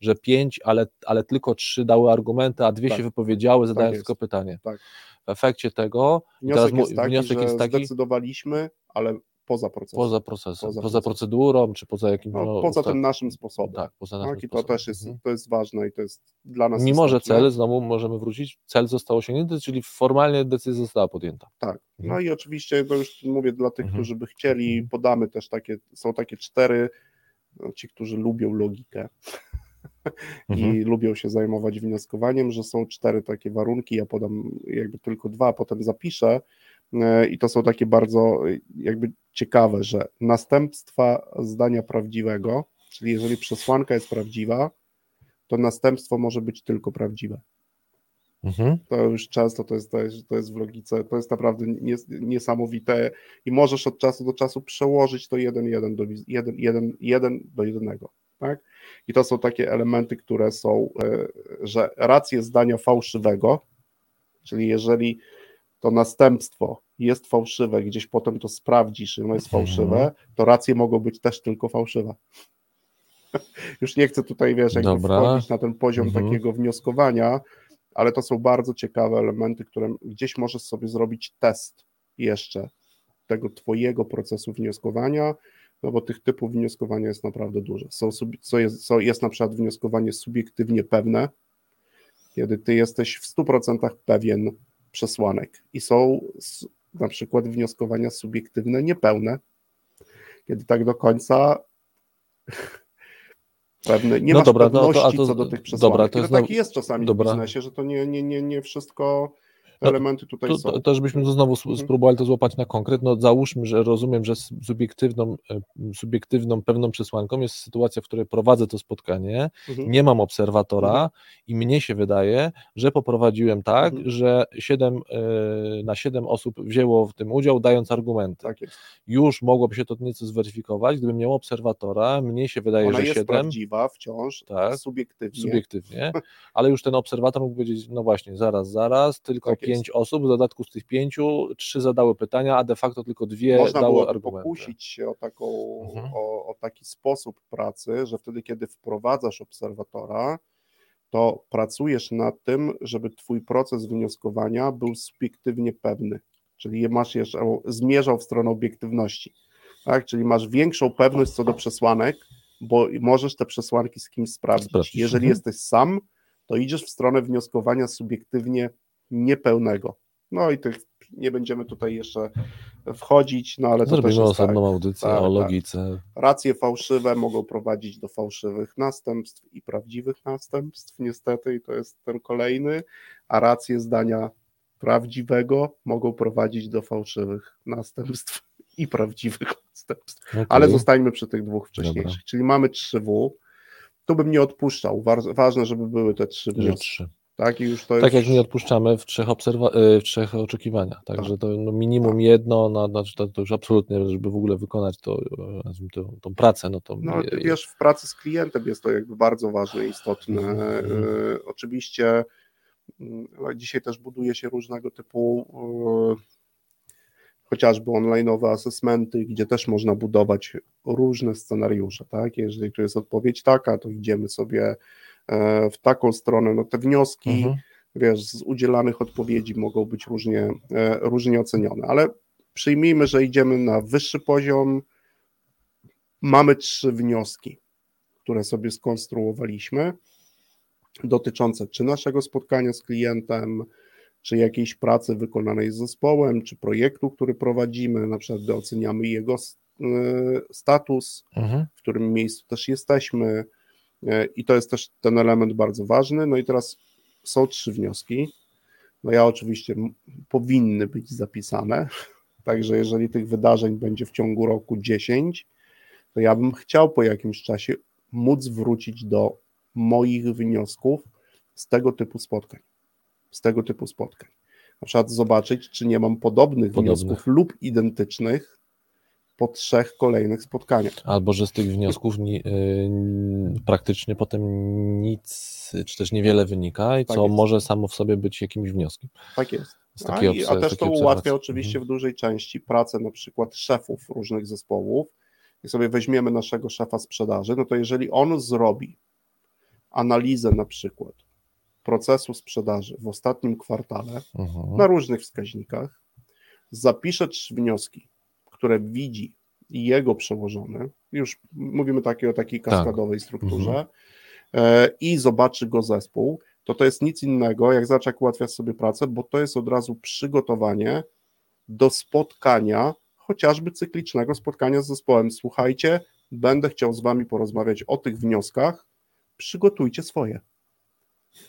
że pięć, ale, ale tylko trzy dały argumenty, a dwie tak. się wypowiedziały, zadając tak tylko pytanie. Tak. W efekcie tego... Wniosek, teraz, jest, taki, wniosek jest taki, zdecydowaliśmy, ale poza procesem. Poza procesem, poza, poza procedurą, czy poza jakimś... No, no, poza tym naszym sposobem. Tak, poza naszym tak, I to też jest, mhm. to jest ważne i to jest dla nas Mimo, że cel, znowu możemy wrócić, cel został osiągnięty, czyli formalnie decyzja została podjęta. Tak, no mhm. i oczywiście, to już mówię dla tych, mhm. którzy by chcieli, mhm. podamy też takie, są takie cztery, no, ci, którzy lubią logikę, i mhm. lubią się zajmować wnioskowaniem, że są cztery takie warunki, ja podam jakby tylko dwa, a potem zapiszę i to są takie bardzo jakby ciekawe, że następstwa zdania prawdziwego, czyli jeżeli przesłanka jest prawdziwa, to następstwo może być tylko prawdziwe. Mhm. To już często to jest, to jest, w logice, to jest naprawdę nies, niesamowite i możesz od czasu do czasu przełożyć to jeden, jeden, do, jeden, jeden, jeden do jednego. Tak? I to są takie elementy, które są, e, że rację zdania fałszywego, czyli jeżeli to następstwo jest fałszywe, gdzieś potem to sprawdzisz, ono jest mhm. fałszywe, to racje mogą być też tylko fałszywe. Już nie chcę tutaj, wiesz, jakby Dobra. wchodzić na ten poziom mhm. takiego wnioskowania, ale to są bardzo ciekawe elementy, które gdzieś możesz sobie zrobić test jeszcze tego twojego procesu wnioskowania, no bo tych typów wnioskowania jest naprawdę dużo. Są, co jest, co jest na przykład wnioskowanie subiektywnie pewne, kiedy ty jesteś w 100% pewien przesłanek i są na przykład wnioskowania subiektywne niepełne, kiedy tak do końca pewne, nie no masz dobra, pewności no to, to, co do tych przesłanek. Dobra, to jest, no, tak jest czasami dobra. w biznesie, że to nie, nie, nie, nie wszystko elementy tutaj to, są. To, to żebyśmy to znowu mhm. spróbowali to złapać na konkret, no załóżmy, że rozumiem, że subiektywną, e, subiektywną pewną przesłanką jest sytuacja, w której prowadzę to spotkanie, mhm. nie mam obserwatora mhm. i mnie się wydaje, że poprowadziłem tak, mhm. że 7 e, na 7 osób wzięło w tym udział, dając argumenty. Tak Już mogłoby się to nieco zweryfikować, gdybym miał obserwatora, mnie się wydaje, Ona że jest 7... prawdziwa wciąż, tak, subiektywnie. subiektywnie, ale już ten obserwator mógł powiedzieć, no właśnie, zaraz, zaraz, tylko tak pięć osób, w dodatku z tych pięciu trzy zadały pytania, a de facto tylko dwie Można dały było argumenty. pokusić się o, taką, mhm. o, o taki sposób pracy, że wtedy, kiedy wprowadzasz obserwatora, to pracujesz nad tym, żeby twój proces wnioskowania był subiektywnie pewny, czyli masz jeszcze, zmierzał w stronę obiektywności, tak? czyli masz większą pewność co do przesłanek, bo możesz te przesłanki z kimś sprawdzić. Sprawdzić. Jeżeli mhm. jesteś sam, to idziesz w stronę wnioskowania subiektywnie niepełnego. No i tych nie będziemy tutaj jeszcze wchodzić, no ale to Zrobimy też jest osobną tak, audycję tak, o tak. logice. Tak. Racje fałszywe mogą prowadzić do fałszywych następstw i prawdziwych następstw, niestety, i to jest ten kolejny, a racje zdania prawdziwego mogą prowadzić do fałszywych następstw i prawdziwych następstw. Okay. Ale zostańmy przy tych dwóch wcześniejszych, Dobra. czyli mamy 3W. Tu bym nie odpuszczał. Ważne, żeby były te trzy wnioski. Tak, i już to tak jak nie odpuszczamy w trzech, obserwa- e, w trzech oczekiwaniach. Także tak. to no minimum tak. jedno, no, znaczy to, to, już absolutnie, żeby w ogóle wykonać to, e, to, tą pracę. No, to no, ty wiesz, w pracy z klientem jest to jakby bardzo ważne, istotne. Mm. Y, oczywiście y, dzisiaj też buduje się różnego typu y, chociażby online'owe asesmenty, gdzie też można budować różne scenariusze, tak? Jeżeli tu jest odpowiedź taka, to idziemy sobie w taką stronę. No te wnioski, mhm. wiesz, z udzielanych odpowiedzi mogą być różnie, e, różnie ocenione, ale przyjmijmy, że idziemy na wyższy poziom. Mamy trzy wnioski, które sobie skonstruowaliśmy, dotyczące czy naszego spotkania z klientem, czy jakiejś pracy wykonanej z zespołem, czy projektu, który prowadzimy, na przykład oceniamy jego e, status, mhm. w którym miejscu też jesteśmy, E, I to jest też ten element bardzo ważny. No i teraz są trzy wnioski. No ja oczywiście powinny być zapisane. Także jeżeli tych wydarzeń będzie w ciągu roku 10, to ja bym chciał po jakimś czasie móc wrócić do moich wniosków z tego typu spotkań. z tego typu spotkań. Na przykład zobaczyć, czy nie mam podobnych, podobnych. wniosków lub identycznych po trzech kolejnych spotkaniach. Albo że z tych wniosków nie, yy, praktycznie potem nic, czy też niewiele wynika, i tak co jest. może samo w sobie być jakimś wnioskiem. Tak jest. A, i, a, też to ułatwia oczywiście mhm. w dużej części pracę na przykład szefów różnych zespołów. Jak sobie weźmiemy naszego szefa sprzedaży, no to jeżeli on zrobi analizę na przykład procesu sprzedaży w ostatnim kwartale mhm. na różnych wskaźnikach, zapisze trzy wnioski, które widzi jego przełożony, już mówimy takie o takiej tak. kaskadowej tak. strukturze, mhm. i zobaczy go zespół, to to jest nic innego, jak zacząć jak ułatwiać sobie pracę, bo to jest od razu przygotowanie do spotkania, chociażby cyklicznego spotkania z zespołem. Słuchajcie, będę chciał z wami porozmawiać o tych wnioskach, przygotujcie swoje.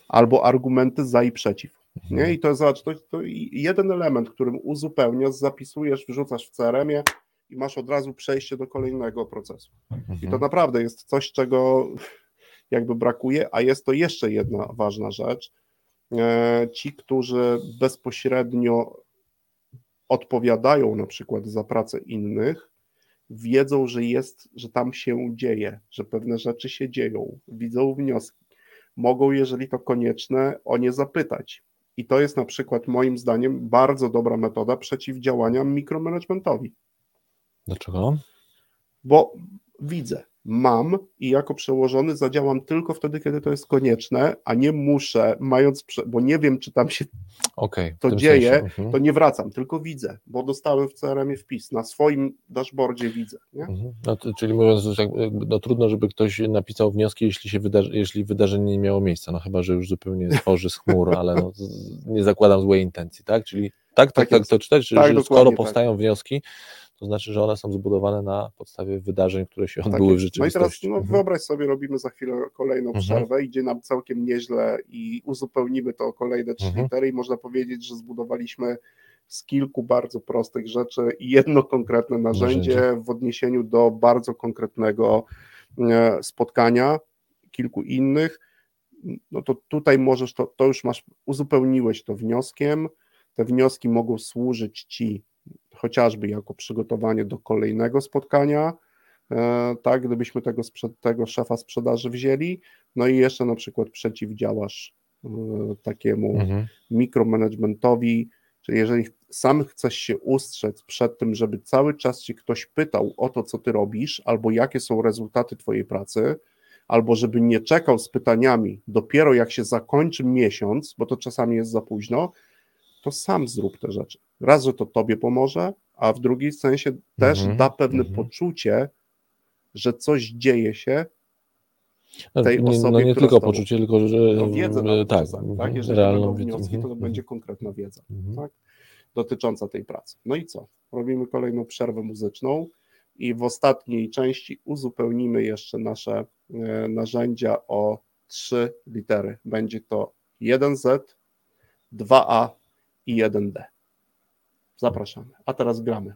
Albo argumenty za i przeciw. Nie? I to, zobacz, to, to jeden element, którym uzupełniasz, zapisujesz, wrzucasz w CRM-ie i masz od razu przejście do kolejnego procesu. I to mhm. naprawdę jest coś, czego jakby brakuje, a jest to jeszcze jedna ważna rzecz. E, ci, którzy bezpośrednio odpowiadają na przykład za pracę innych, wiedzą, że jest, że tam się dzieje, że pewne rzeczy się dzieją, widzą wnioski. Mogą, jeżeli to konieczne, o nie zapytać. I to jest na przykład moim zdaniem bardzo dobra metoda przeciwdziałania mikromanagementowi. Dlaczego? Bo widzę, mam i jako przełożony zadziałam tylko wtedy, kiedy to jest konieczne, a nie muszę, mając, bo nie wiem, czy tam się okay, to dzieje, mhm. to nie wracam, tylko widzę, bo dostałem w CRM wpis, na swoim dashboardzie widzę. Mhm. No to, czyli mówiąc, no, trudno, żeby ktoś napisał wnioski, jeśli, się wydarzy, jeśli wydarzenie nie miało miejsca, no chyba, że już zupełnie tworzy z chmur, ale no, nie zakładam złej intencji, tak? Czyli tak, tak, tak, tak to czytać, że tak, skoro tak. powstają tak. wnioski, to znaczy, że one są zbudowane na podstawie wydarzeń, które się tak odbyły tak w rzeczywistości. No i teraz no, wyobraź sobie, robimy za chwilę kolejną mhm. przerwę, idzie nam całkiem nieźle i uzupełnimy to o kolejne trzy mhm. litery i można powiedzieć, że zbudowaliśmy z kilku bardzo prostych rzeczy i jedno konkretne narzędzie, narzędzie. w odniesieniu do bardzo konkretnego e, spotkania, kilku innych, no to tutaj możesz, to, to już masz, uzupełniłeś to wnioskiem, te wnioski mogą służyć Ci chociażby jako przygotowanie do kolejnego spotkania, e, tak, gdybyśmy tego, tego szefa sprzedaży wzięli, no i jeszcze na przykład przeciwdziałasz e, takiemu mhm. mikromanagementowi, czyli jeżeli sam chcesz się ustrzec przed tym, żeby cały czas ci ktoś pytał o to, co ty robisz, albo jakie są rezultaty twojej pracy, albo żeby nie czekał z pytaniami dopiero jak się zakończy miesiąc, bo to czasami jest za późno, to sam zrób te rzeczy. Raz, że to tobie pomoże, a w drugim sensie też mm -hmm, da pewne mm -hmm. poczucie, że coś dzieje się tej nie, osobie, No nie tylko poczucie, tylko że no, wiedzę na tak, czasami, tak? Jeżeli realną będą wnioski, to, to będzie konkretna wiedza mhm. tak? dotycząca tej pracy. No i co? Robimy kolejną przerwę muzyczną i w ostatniej części uzupełnimy jeszcze nasze e, narzędzia o trzy litery. Będzie to 1Z, 2A i 1D. Zapraszamy. A teraz gramy.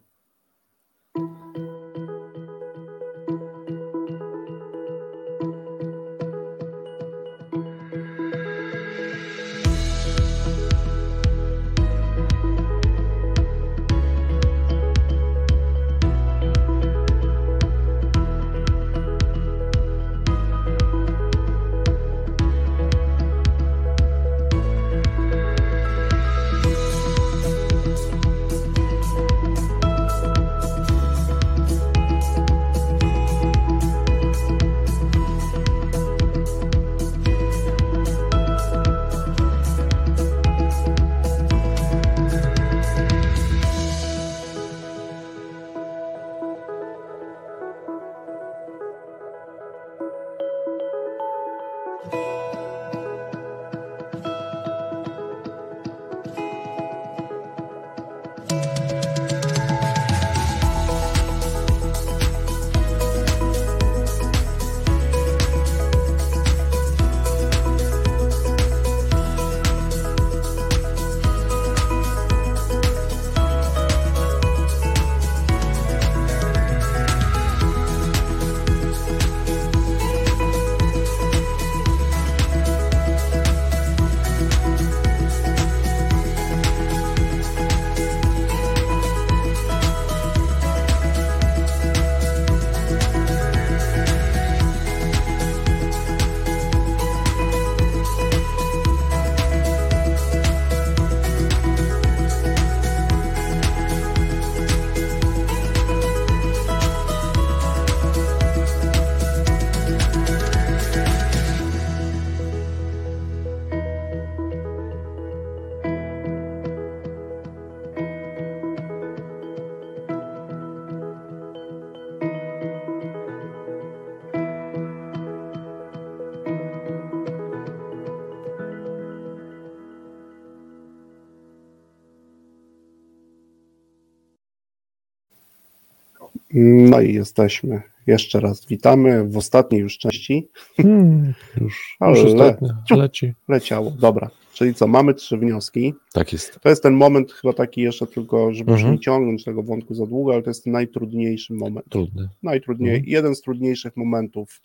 No i jesteśmy. Jeszcze raz witamy w ostatniej już części. Hmm, już, już ostatnio leci. Leciało, dobra. Czyli co, mamy trzy wnioski. Tak jest. To jest ten moment chyba taki jeszcze tylko, żeby mhm. nie ciągnąć tego wątku za długo, ale to jest najtrudniejszy moment. Trudny. Najtrudniej, mhm. jeden z trudniejszych momentów,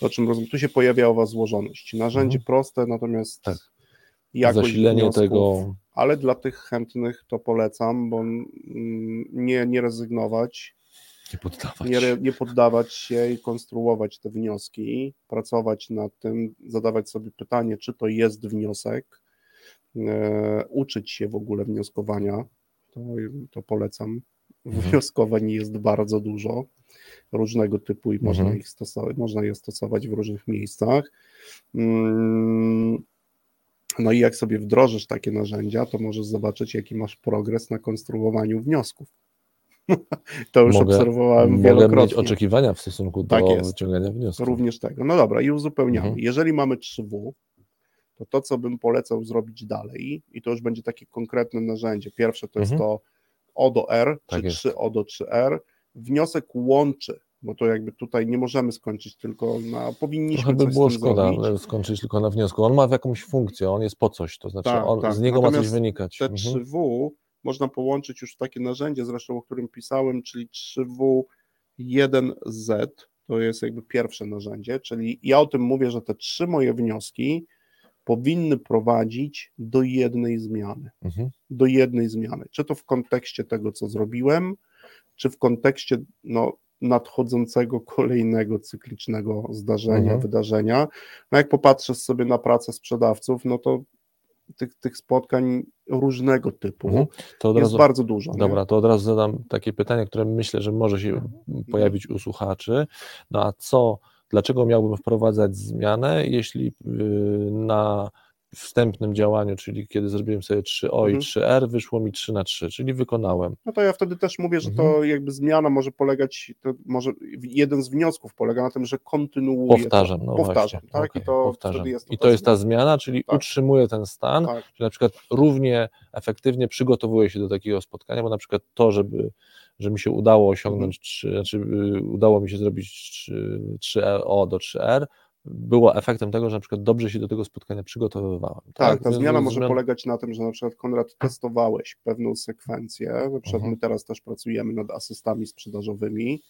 o czym rozumiem, tu się pojawia owa złożoność. Narzędzie mhm. proste, natomiast tak. jakość Zasilenie wniosków, tego... Ale dla tych chętnych to polecam, bo nie, nie rezygnować nie poddawać. Nie, nie poddawać się i konstruować te wnioski, pracować nad tym, zadawać sobie pytanie, czy to jest wniosek, e, uczyć się w ogóle wnioskowania, to, to polecam. Mhm. Wnioskowań jest bardzo dużo różnego typu i mhm. można, ich stosować, można je stosować w różnych miejscach. Mm, no i jak sobie wdrożysz takie narzędzia, to możesz zobaczyć, jaki masz progres na konstruowaniu wniosków. To już mogę, obserwowałem mogę wielokrotnie. mieć oczekiwania w stosunku do tak wyciągania wniosków. Również tego. No dobra, i uzupełniamy. Mhm. Jeżeli mamy 3W, to to, co bym polecał zrobić dalej, i to już będzie takie konkretne narzędzie. Pierwsze to jest mhm. to O do R, tak czy jest. 3O do 3R. Wniosek łączy, bo to jakby tutaj nie możemy skończyć tylko na, powinniśmy Trochę by było szkoda zrobić. skończyć tylko na wniosku. On ma jakąś funkcję, on jest po coś, to znaczy tak, on, tak. z niego Natomiast ma coś wynikać. Te mhm. 3W można połączyć już takie narzędzie, zresztą o którym pisałem, czyli 3W1Z, to jest jakby pierwsze narzędzie, czyli ja o tym mówię, że te trzy moje wnioski powinny prowadzić do jednej zmiany. Mhm. Do jednej zmiany. Czy to w kontekście tego, co zrobiłem, czy w kontekście no, nadchodzącego kolejnego cyklicznego zdarzenia, mhm. wydarzenia. No jak popatrzę sobie na pracę sprzedawców, no to tych, tych spotkań różnego typu mhm. to od jest razu, bardzo dużo. Dobra, nie? to od razu zadam takie pytanie, które myślę, że może się pojawić u słuchaczy. No a co, dlaczego miałbym wprowadzać zmianę, jeśli y, na wstępnym działaniu, czyli kiedy zrobiłem sobie 3O mhm. i 3R, wyszło mi 3 na 3, czyli wykonałem. No to ja wtedy też mówię, że mhm. to jakby zmiana może polegać, to może jeden z wniosków polega na tym, że kontynuuję. Powtarzam, to. no powtarzam, właśnie. tak? Okay, I to powtarzam. jest to I to jest ta zmiana, czyli tak. utrzymuję ten stan, tak. czyli na przykład równie efektywnie przygotowuję się do takiego spotkania, bo na przykład to, żeby że mi się udało osiągnąć, mhm. 3, znaczy y, udało mi się zrobić 3, 3O do 3R, było efektem tego, że na przykład dobrze się do tego spotkania przygotowywałem. Tak, tak ta zmiana może zmian... polegać na tym, że na przykład Konrad testowałeś pewną sekwencję, na przykład uh-huh. my teraz też pracujemy nad asystami sprzedażowymi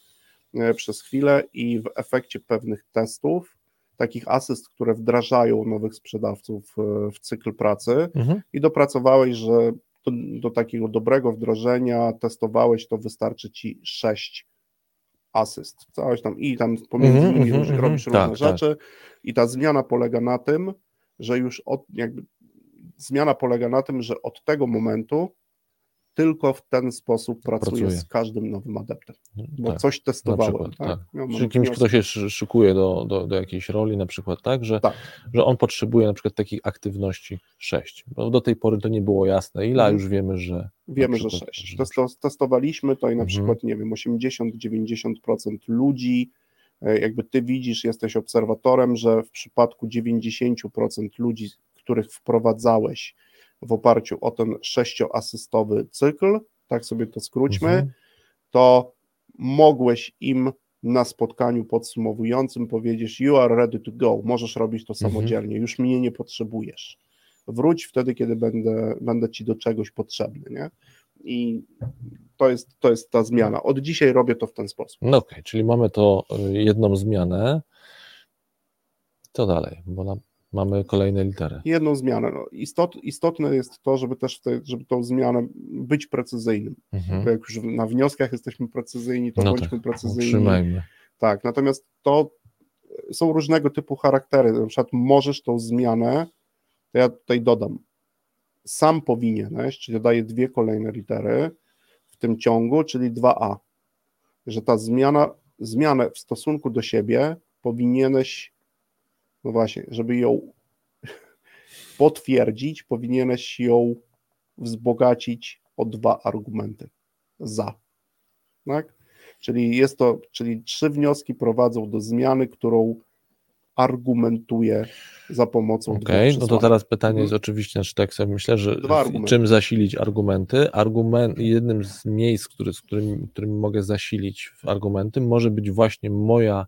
e, przez chwilę i w efekcie pewnych testów, takich asyst, które wdrażają nowych sprzedawców e, w cykl pracy uh-huh. i dopracowałeś, że do, do takiego dobrego wdrożenia testowałeś, to wystarczy ci sześć asyst, coś tam i tam pomiędzy mm -hmm, nimi mm -hmm, robisz różne tak, rzeczy tak. i ta zmiana polega na tym, że już od, jakby zmiana polega na tym, że od tego momentu tylko w ten sposób pracuję z każdym nowym adeptem, bo tak, coś testowałem. Przykład, tak? tak. Czyli kimś, kto się szykuje do, do, do jakiejś roli na przykład, tak? Że, tak, że on potrzebuje na przykład takich aktywności 6, bo do tej pory to nie było jasne, ile mhm. już wiemy, że... Wiemy, przykład, że 6. Że... Testowaliśmy to i na mhm. przykład, nie wiem, 80-90% ludzi, e, jakby ty widzisz, jesteś obserwatorem, że w przypadku 90% ludzi, których wprowadzałeś w oparciu o ten sześcioasystowy cykl, tak sobie to skróćmy, mhm. to mogłeś im na spotkaniu podsumowującym powiedzieć you are ready to go, możesz robić to mhm. samodzielnie, już mnie nie potrzebujesz. Wróć wtedy, kiedy będę, będę ci do czegoś potrzebny, nie? I to jest, to jest ta zmiana. Od dzisiaj robię to w ten sposób. No okej, okay, czyli mamy to y, jedną zmianę. Co dalej? Bo nam mamy kolejne litery. Jedną zmianę. No, istot, istotne jest to, żeby też te, żeby tą zmianę być precyzyjnym. Mhm. Bo jak już na wnioskach jesteśmy precyzyjni, to no bądźmy tak, precyzyjni. Trzymajmy. Tak, natomiast to są różnego typu charaktery. Na przykład możesz tą zmianę, to ja tutaj dodam, sam powinieneś, czyli daję dwie kolejne litery w tym ciągu, czyli 2a, że ta zmiana, zmianę w stosunku do siebie powinieneś no właśnie, żeby ją potwierdzić, powinieneś ją wzbogacić o dwa argumenty za. Tak? Czyli jest to, czyli trzy wnioski prowadzą do zmiany, którą argumentuje za pomocą Okej, okay, no to teraz pytanie mhm. jest oczywiście, znaczy tak sobie myślę, że czym zasilić argumenty? Argument, jednym z miejsc, który, z którym, którym mogę zasilić argumenty, może być właśnie moja,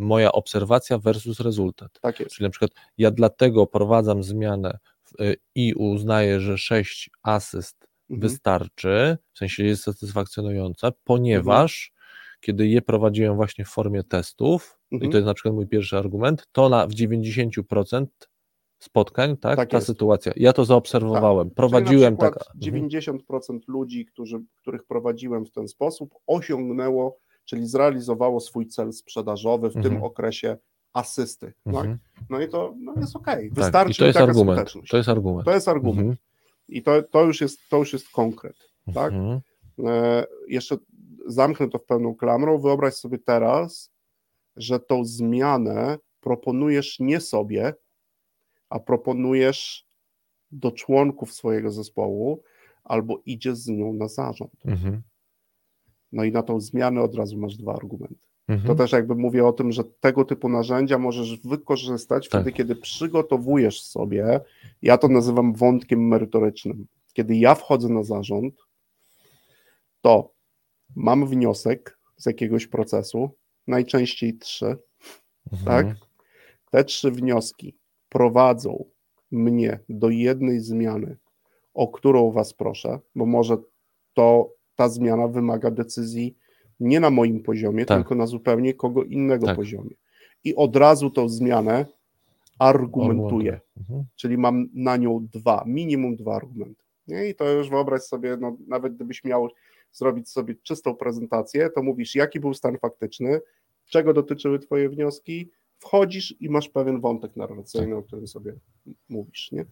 moja obserwacja versus rezultat. Tak jest. Czyli na przykład ja dlatego prowadzam zmianę y, i uznaję, że 6 asyst mhm. wystarczy, w sensie jest satysfakcjonująca, ponieważ mhm. kiedy je prowadziłem właśnie w formie testów, mhm. i to jest na przykład mój pierwszy argument, to na, w 90% spotkań, tak, tak ta jest. sytuacja. Ja to zaobserwowałem, tak. prowadziłem tak. 90% mhm. ludzi, którzy, których prowadziłem w ten sposób, osiągnęło, czyli zrealizowało swój cel sprzedażowy w mhm. tym okresie asysty. Tak? Mhm. No i to no jest ok. Wystarczy tak. To jest argument. To jest argument. To jest argument. Mhm. I to, to, już jest, to już jest konkret. Tak? Mhm. E, jeszcze zamknę to w pełną klamrą. Wyobraź sobie teraz, że tą zmianę proponujesz nie sobie, a proponujesz do członków swojego zespołu, albo idziesz z nią na zarząd. Mhm. No i na tą zmianę od razu masz dwa argumenty. Mhm. To też jakby mówię o tym, że tego typu narzędzia możesz wykorzystać tak. wtedy, kiedy przygotowujesz sobie, ja to nazywam wątkiem merytorycznym. Kiedy ja wchodzę na zarząd, to mam wniosek z jakiegoś procesu, najczęściej trzy, mhm. tak? Te trzy wnioski prowadzą mnie do jednej zmiany, o którą Was proszę, bo może to ta zmiana wymaga decyzji nie na moim poziomie, tak. tylko na zupełnie kogo innego tak. poziomie. I od razu tą zmianę argumentuję, mhm. czyli mam na nią dwa, minimum dwa argumenty. Nie? I to już wyobraź sobie, no, nawet gdybyś miał zrobić sobie czystą prezentację, to mówisz, jaki był stan faktyczny, czego dotyczyły Twoje wnioski, wchodzisz i masz pewien wątek narracyjny, o którym sobie mówisz, nie?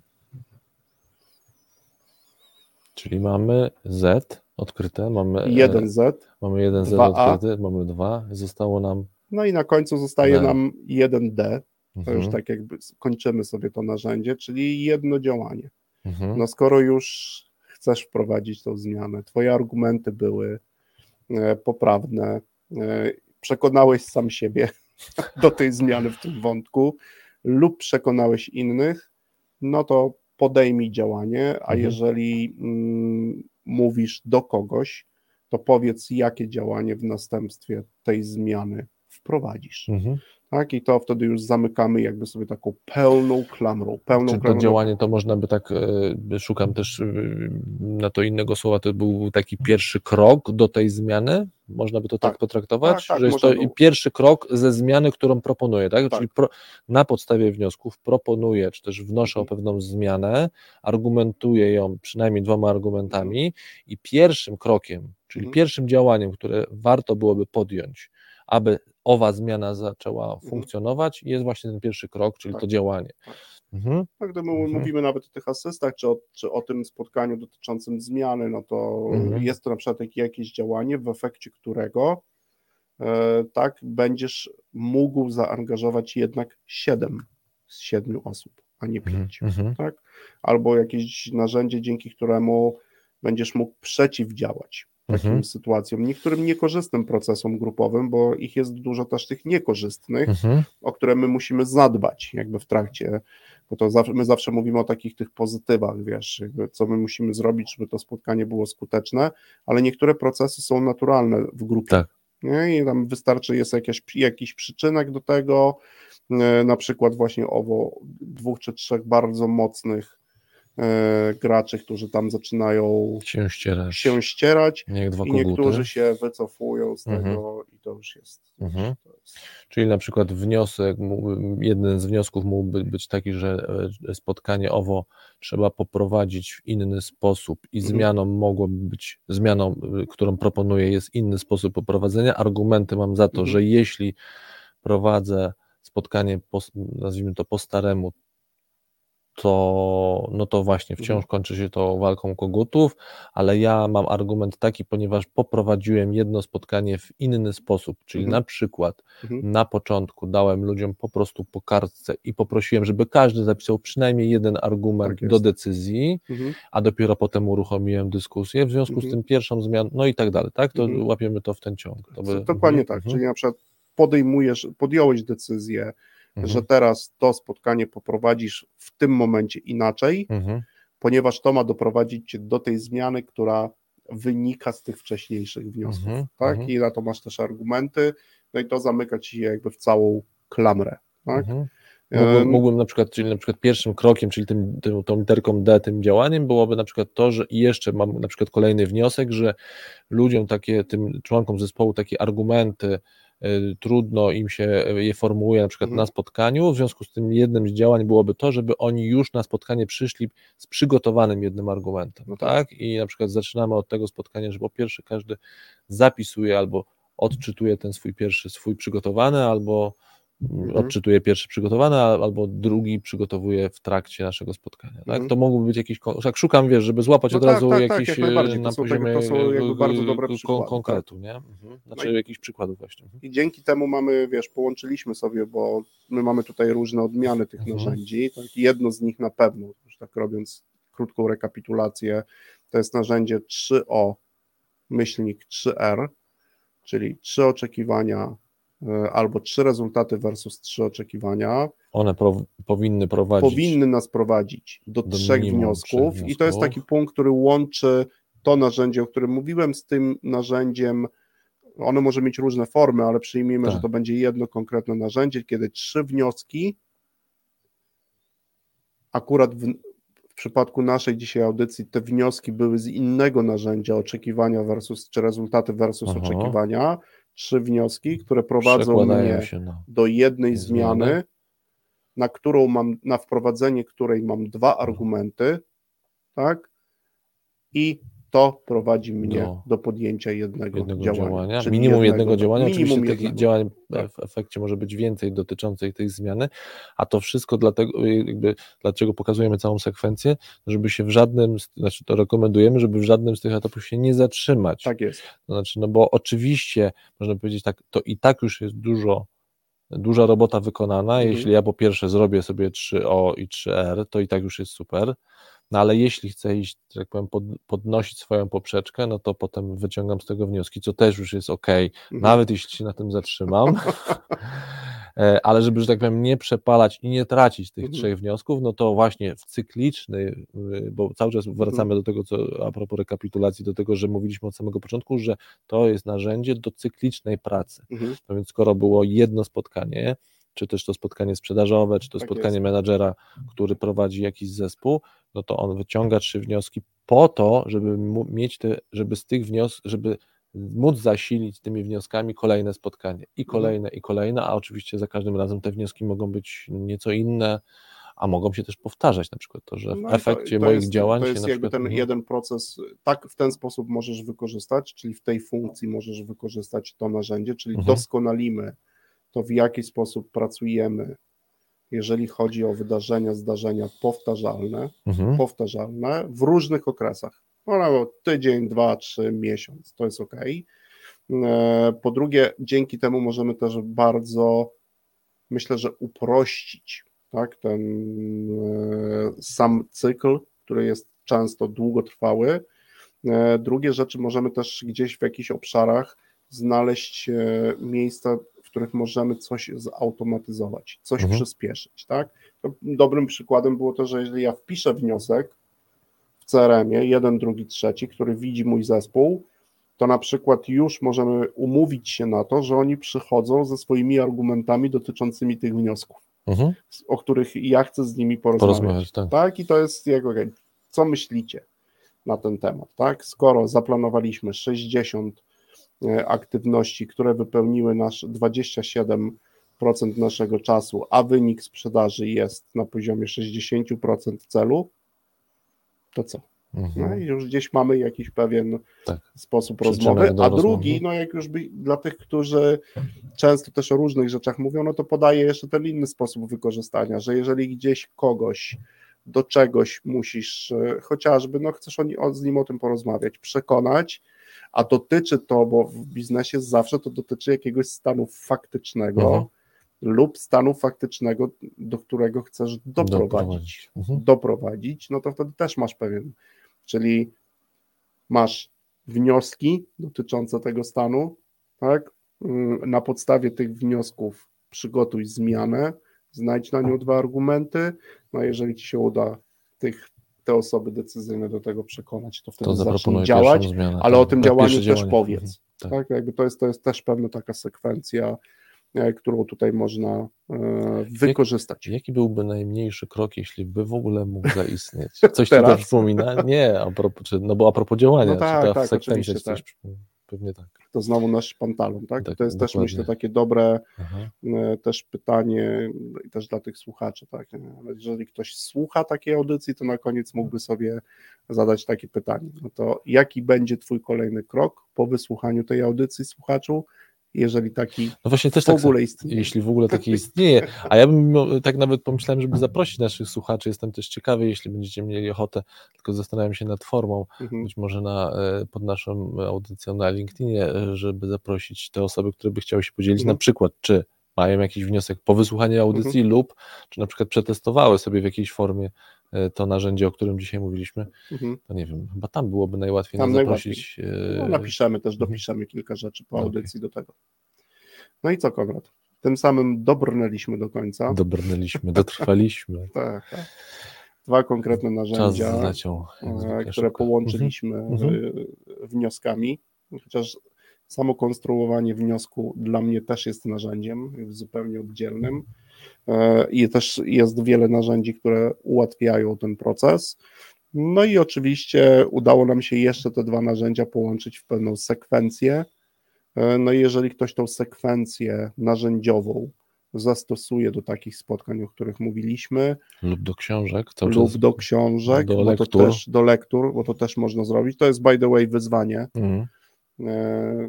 Czyli mamy Z odkryte, mamy e, jeden Z, mamy jeden Z odkryty, mamy dwa, zostało nam. No i na końcu zostaje D. nam jeden D. To mhm. już tak jakby kończymy sobie to narzędzie, czyli jedno działanie. Mhm. No skoro już chcesz wprowadzić tą zmianę, twoje argumenty były e, poprawne, e, przekonałeś sam siebie do tej zmiany w tym wątku lub przekonałeś innych, no to podejmij działanie, a mhm. jeżeli mm, mówisz do kogoś, to powiedz, jakie działanie w następstwie tej zmiany wprowadzisz. Mhm tak? I to wtedy już zamykamy jakby sobie taką pełną klamrą. Pełną Czy to klamrą. działanie to można by tak, e, szukam też e, na to innego słowa, to był taki pierwszy krok do tej zmiany? Można by to tak, tak potraktować? Tak, tak, że jest to był. pierwszy krok ze zmiany, którą proponuję, tak? tak. Czyli pro, na podstawie wniosków proponuję, czy też wnoszę mhm. o pewną zmianę, argumentuję ją przynajmniej dwoma argumentami mhm. i pierwszym krokiem, czyli mhm. pierwszym działaniem, które warto byłoby podjąć, aby owa zmiana zaczęła mhm. funkcjonować, jest właśnie ten pierwszy krok, czyli tak. to działanie. Tak, mhm. tak gdy my mhm. mówimy nawet o tych asystach, czy o, czy o tym spotkaniu dotyczącym zmiany, no to mhm. jest to na przykład jakieś działanie, w efekcie którego e, tak będziesz mógł zaangażować jednak siedem z siedmiu osób, a nie mhm. pięć, mhm. tak? Albo jakieś narzędzie, dzięki któremu będziesz mógł przeciwdziałać takim mhm. sytuacjom, niektórym niekorzystnym procesom grupowym, bo ich jest dużo też tych niekorzystnych, mhm. o które my musimy zadbać jakby w trakcie, bo to zawsze, my zawsze mówimy o takich tych pozytywach, wiesz, co my musimy zrobić, żeby to spotkanie było skuteczne, ale niektóre procesy są naturalne w grupie. Tak. Nie? I tam wystarczy, jest jakiś, jakiś przyczynek do tego, e, na przykład właśnie owo dwóch czy trzech bardzo mocnych graczy, którzy tam zaczynają się ścierać, się ścierać i niektórzy się wycofują z mhm. tego i to już jest. Mhm. To jest. Czyli na przykład wniosek, jeden z wniosków mógłby być taki, że e, spotkanie owo trzeba poprowadzić w inny sposób i mhm. zmianą mogłoby być, zmianą, e, którą proponuję jest inny sposób poprowadzenia. Argumenty mam za to, mhm. że jeśli prowadzę spotkanie, po, nazwijmy to po staremu, to, no to właśnie wciąż mhm. kończy się to walką kogutów, ale ja mam argument taki, ponieważ poprowadziłem jedno spotkanie w inny sposób, czyli mhm. na przykład mhm. na początku dałem ludziom po prostu po kartce i poprosiłem, żeby każdy zapisał przynajmniej jeden argument tak do decyzji, mhm. a dopiero potem uruchomiłem dyskusję, w związku z mhm. tym pierwszą zmianą, no i tak dalej, tak? To mhm. łapiemy to w ten ciąg. To by... Dokładnie tak, czyli na przykład podejmujesz, podjąłeś decyzję, mhm. że teraz to spotkanie poprowadzisz w tym momencie inaczej, mhm. ponieważ to ma doprowadzić cię do tej zmiany, która wynika z tych wcześniejszych wniosków, mhm. tak? Mhm. I na to masz też argumenty, no i to zamyka ci jakby w całą klamrę, tak? Mhm. Mógłbym, mógłbym, na przykład, czyli na przykład pierwszym krokiem, czyli tym, tym, tą literką D, tym działaniem byłoby na przykład to, że i jeszcze mam na przykład kolejny wniosek, że ludziom takie, tym członkom zespołu takie argumenty trudno im się je formułuje na przykład mhm. na spotkaniu, w związku z tym jednym z działań byłoby to, żeby oni już na spotkanie przyszli z przygotowanym jednym argumentem, no tak? tak? I na przykład zaczynamy od tego spotkania, że po pierwsze każdy zapisuje albo odczytuje ten swój pierwszy, swój przygotowany, albo Mhm. odczytuje pierwszy przygotowany, albo drugi przygotowuje w trakcie naszego spotkania. Tak? Mhm. To mogłoby być jakiś, tak szukam, wiesz, żeby złapać no od tak, razu tak, tak jakiś tak, jak na poziomie to są jakby bardzo dobre przykłady, konkretu, tak. nie? Mhm. Znaczy no i, jakichś przykładów właśnie. Mhm. I dzięki temu mamy, wiesz, połączyliśmy sobie, bo my mamy tutaj różne odmiany tych mhm. narzędzi, tak? jedno z nich na pewno, już tak robiąc krótką rekapitulację, to jest narzędzie 3O myślnik 3R, czyli trzy oczekiwania, E, albo trzy rezultaty versus trzy oczekiwania. One pro, powinny prowadzić. Powinny nas prowadzić do, do trzech wniosków, wniosków, i to jest taki punkt, który łączy to narzędzie, o którym mówiłem, z tym narzędziem. Ono może mieć różne formy, ale przyjmijmy, tak. że to będzie jedno konkretne narzędzie, kiedy trzy wnioski akurat w, w przypadku naszej dzisiaj audycji te wnioski były z innego narzędzia oczekiwania versus, czy rezultaty versus Aha. oczekiwania trzy wnioski, które prowadzą mnie do jednej zmiany, zmiany, na którą mam, na wprowadzenie której mam dwa argumenty, tak? I to prowadzi mnie do, do podjęcia jednego, jednego działania. działania. Minimum jednego, jednego działania. Minimum Oczywiście jednego. tych działań w efekcie może być więcej dotyczących tej zmiany, a to wszystko dlatego, jakby, dlaczego pokazujemy całą sekwencję, żeby się w żadnym, znaczy to rekomendujemy, żeby w żadnym z tych etapów się nie zatrzymać. Tak jest. To znaczy, no bo oczywiście, można powiedzieć tak, to i tak już jest dużo duża robota wykonana. Mhm. Jeśli ja po pierwsze zrobię sobie 3O i 3R, to i tak już jest super. No ale jeśli chcę iść, że tak powiem, pod, podnosić swoją poprzeczkę, no to potem wyciągam z tego wnioski, co też już jest ok, mhm. nawet jeśli się na tym zatrzymam. E, ale żeby, że tak powiem, nie przepalać i nie tracić tych mhm. trzech wniosków, no to właśnie w cykliczny, y, bo cały czas wracamy mhm. do tego, co a propos rekapitulacji, do tego, że mówiliśmy od samego początku, że to jest narzędzie do cyklicznej pracy. No więc skoro było jedno spotkanie, czy też to spotkanie sprzedażowe, czy to tak spotkanie jest. menadżera, który prowadzi jakiś zespół, no to on wyciąga trzy wnioski po to, żeby mieć te, żeby z tych wniosków, żeby móc zasilić tymi wnioskami kolejne spotkanie i mhm. kolejne, i kolejne, a oczywiście za każdym razem te wnioski mogą być nieco inne, a mogą się też powtarzać, na przykład to, że w no efekcie to, to moich jest, działań to jest się jakby przykład, ten mhm. jeden proces, tak w ten sposób możesz wykorzystać, czyli w tej funkcji możesz wykorzystać to narzędzie, czyli mhm. doskonalimy to w jaki sposób pracujemy, jeżeli chodzi o wydarzenia, zdarzenia powtarzalne, mhm. powtarzalne w różnych okresach. No, tydzień, dwa, trzy, miesiąc, to jest ok. E, po drugie, dzięki temu możemy też bardzo, myślę, że uprościć tak, ten e, sam cykl, który jest często długotrwały. E, drugie rzeczy możemy też gdzieś w jakichś obszarach znaleźć miejsca, których możemy coś zautomatyzować, coś mhm. przyspieszyć. Tak? Dobrym przykładem było to, że jeżeli ja wpiszę wniosek w CRM-ie, jeden, drugi, trzeci, który widzi mój zespół, to na przykład już możemy umówić się na to, że oni przychodzą ze swoimi argumentami dotyczącymi tych wniosków, mhm. o których ja chcę z nimi porozmawiać. porozmawiać tak. tak. I to jest okay, co myślicie na ten temat, tak? Skoro zaplanowaliśmy 60 E, aktywności, które wypełniły nasz 27% naszego czasu, a wynik sprzedaży jest na poziomie 60% celu, to co? Mhm. No i już gdzieś mamy jakiś pewien tak. sposób rozmowy, a drugi, no jak już by, dla tych, którzy często też o różnych rzeczach mówią, no to podaję jeszcze ten inny sposób wykorzystania, że jeżeli gdzieś kogoś do czegoś musisz, e, chociażby, no chcesz o, z nim o tym porozmawiać, przekonać, a dotyczy to, bo w biznesie zawsze to dotyczy jakiegoś stanu faktycznego mhm. lub stanu faktycznego, do którego chcesz doprowadzić. Doprowadzić. Mhm. doprowadzić, no to wtedy też masz pewien, czyli masz wnioski dotyczące tego stanu, tak? Mm, na podstawie tych wniosków przygotuj zmianę, znajdź na nią dwa argumenty, no a jeżeli ci się uda tych, te osoby decyzyjne do tego przekonać, to wtedy to zacznij działać, zmianę, ale tak, o tym działaniu też działanie. powiedz. Mhm, tak. tak. jakby to jest, to jest też pewna taka sekwencja, e, którą tutaj można e, wykorzystać. Jak, jaki byłby najmniejszy krok, jeśli by w ogóle mógł zaistnieć? Coś ci to przypomina? Nie, a propos, no bo a propos działania, no tak, czy ta tak, sekwencja coś tak. Pewnie tak. To znowu nasz pantalon, tak? tak to jest dokładnie. też myślę takie dobre Aha. E, też pytanie i też dla tych słuchaczy, tak? Jeżeli ktoś słucha takiej audycji, to na koniec mógłby sobie zadać takie pytanie. No to jaki będzie twój kolejny krok po wysłuchaniu tej audycji słuchaczu? Jeżeli taki no właśnie też w tak ogóle tak, istnieje. Jeśli w ogóle taki istnieje. A ja bym tak nawet pomyślałem, żeby zaprosić naszych słuchaczy. Jestem też ciekawy, jeśli będziecie mieli ochotę, tylko zastanawiam się nad formą, mhm. być może na, e, pod naszą audycją na LinkedInie, e, żeby zaprosić te osoby, które by chciały się podzielić, mhm. na przykład, czy mają jakiś wniosek po wysłuchaniu audycji mhm. lub czy na przykład przetestowały sobie w jakiejś formie to narzędzie, o którym dzisiaj mówiliśmy, mhm. to nie wiem, chyba tam byłoby najłatwiej tam zaprosić. Najłatwiej. No, napiszemy też, mhm. dopiszemy kilka rzeczy po audycji okay. do tego. No i co, Konrad? Tym samym dobrnęliśmy do końca. Dobrnęliśmy, dotrwaliśmy. tak, tak. Dwa konkretne narzędzia, zleciał, e, które połączyliśmy mhm. wnioskami, chociaż samo konstruowanie wniosku dla mnie też jest narzędziem zupełnie oddzielnym e, i też jest wiele narzędzi, które ułatwiają ten proces. No i oczywiście udało nam się jeszcze te dwa narzędzia połączyć w pewną sekwencję. E, no i jeżeli ktoś tą sekwencję narzędziową zastosuje do takich spotkań, o których mówiliśmy. Lub do książek. lub do książek, do lektur. Też, do lektur, bo to też można zrobić. To jest by the way wyzwanie. Mhm. E,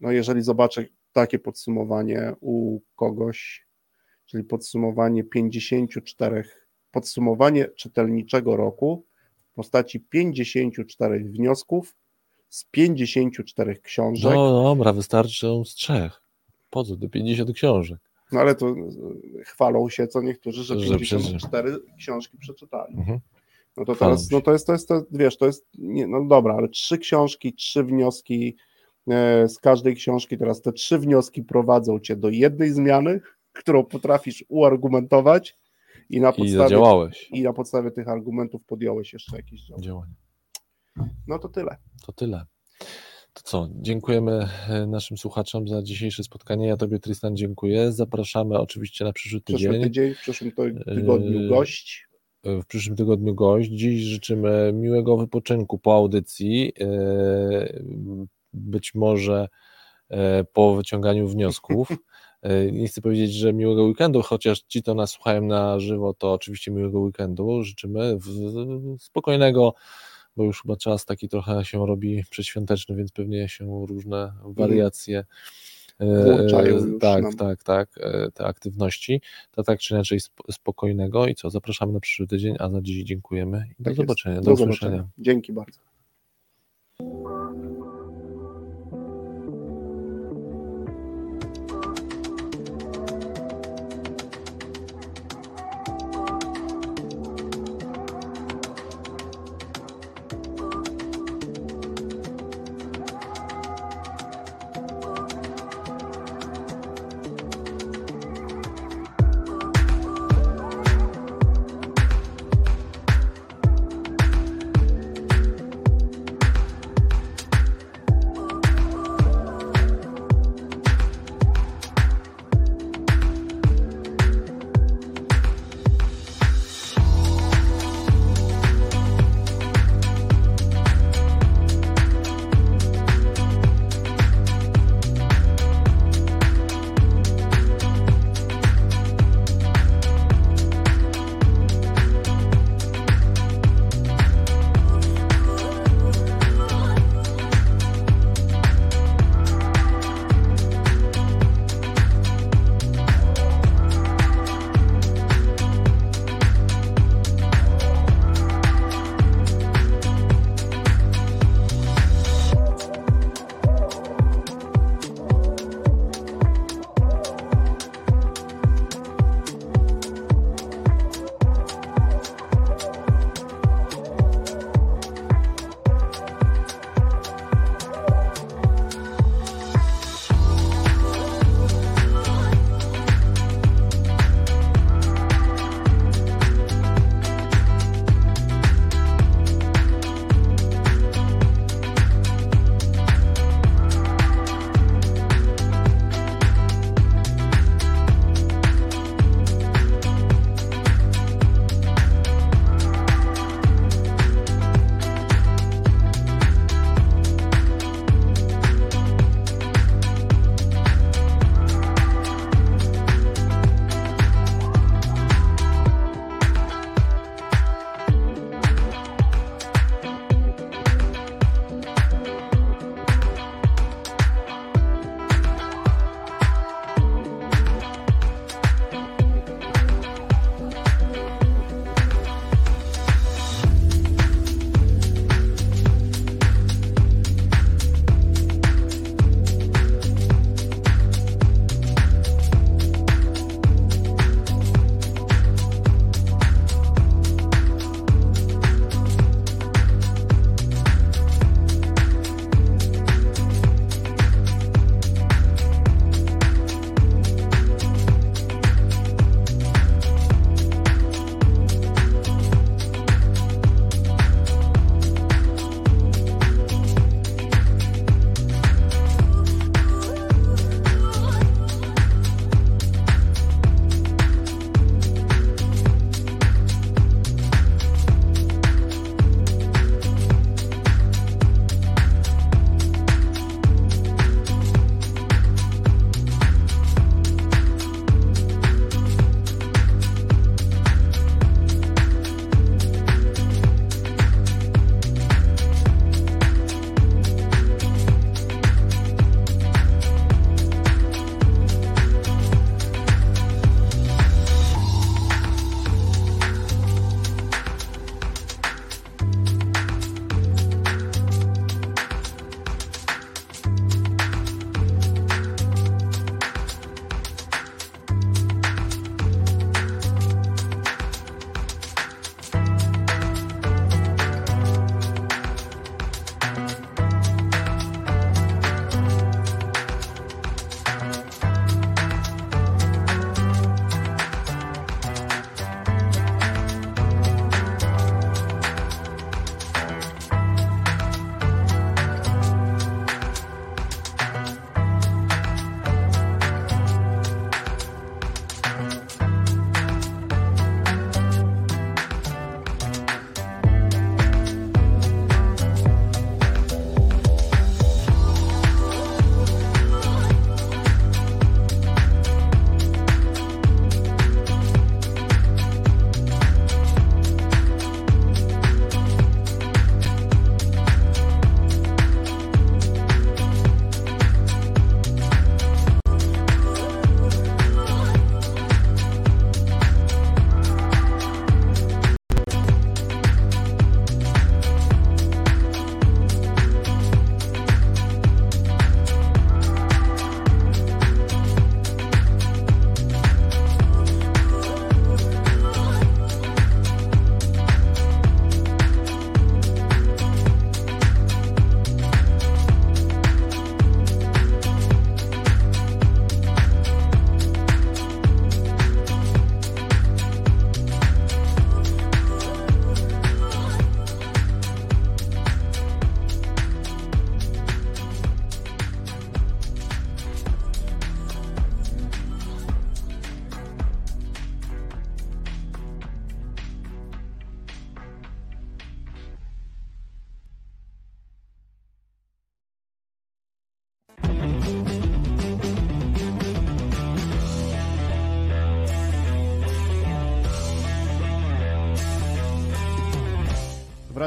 no jeżeli zobaczę takie podsumowanie u kogoś, czyli podsumowanie 54, podsumowanie czytelniczego roku w postaci 54 wniosków z 54 książek. No dobra, wystarczy z trzech. Po co do 50 książek? No ale to chwalą się co niektórzy, że 54 że książki przeczytali. Mhm. No to teraz, no to jest, to jest, to, wiesz, to jest, nie, no dobra, ale trzy książki, trzy wnioski e, z każdej książki, teraz te trzy wnioski prowadzą cię do jednej zmiany, którą potrafisz uargumentować i na podstawie, I, i na podstawie tych argumentów podjąłeś jeszcze jakieś działania. No to tyle. To tyle. To co, dziękujemy e, naszym słuchaczom za dzisiejsze spotkanie. Ja Tobie, Tristan, dziękuję. Zapraszamy oczywiście na przyszły tydzień. Przyszły tydzień, w przyszłym tygodniu e, gość. W przyszłym tygodniu gość. Dziś życzymy miłego wypoczynku po audycji. E, być może po wyciąganiu wniosków. Nie chcę powiedzieć, że miłego weekendu, chociaż ci, to nas słuchają na żywo, to oczywiście miłego weekendu. Życzymy spokojnego bo już chyba czas taki trochę się robi przedświąteczny, więc pewnie się różne mhm. wariacje e, Włączają tak, nam. tak, tak, e, te aktywności, to tak czy inaczej spokojnego i co, zapraszamy na przyszły tydzień, a za dziś dziękujemy i tak do zobaczenia, do, do usłyszenia. Dzięki bardzo.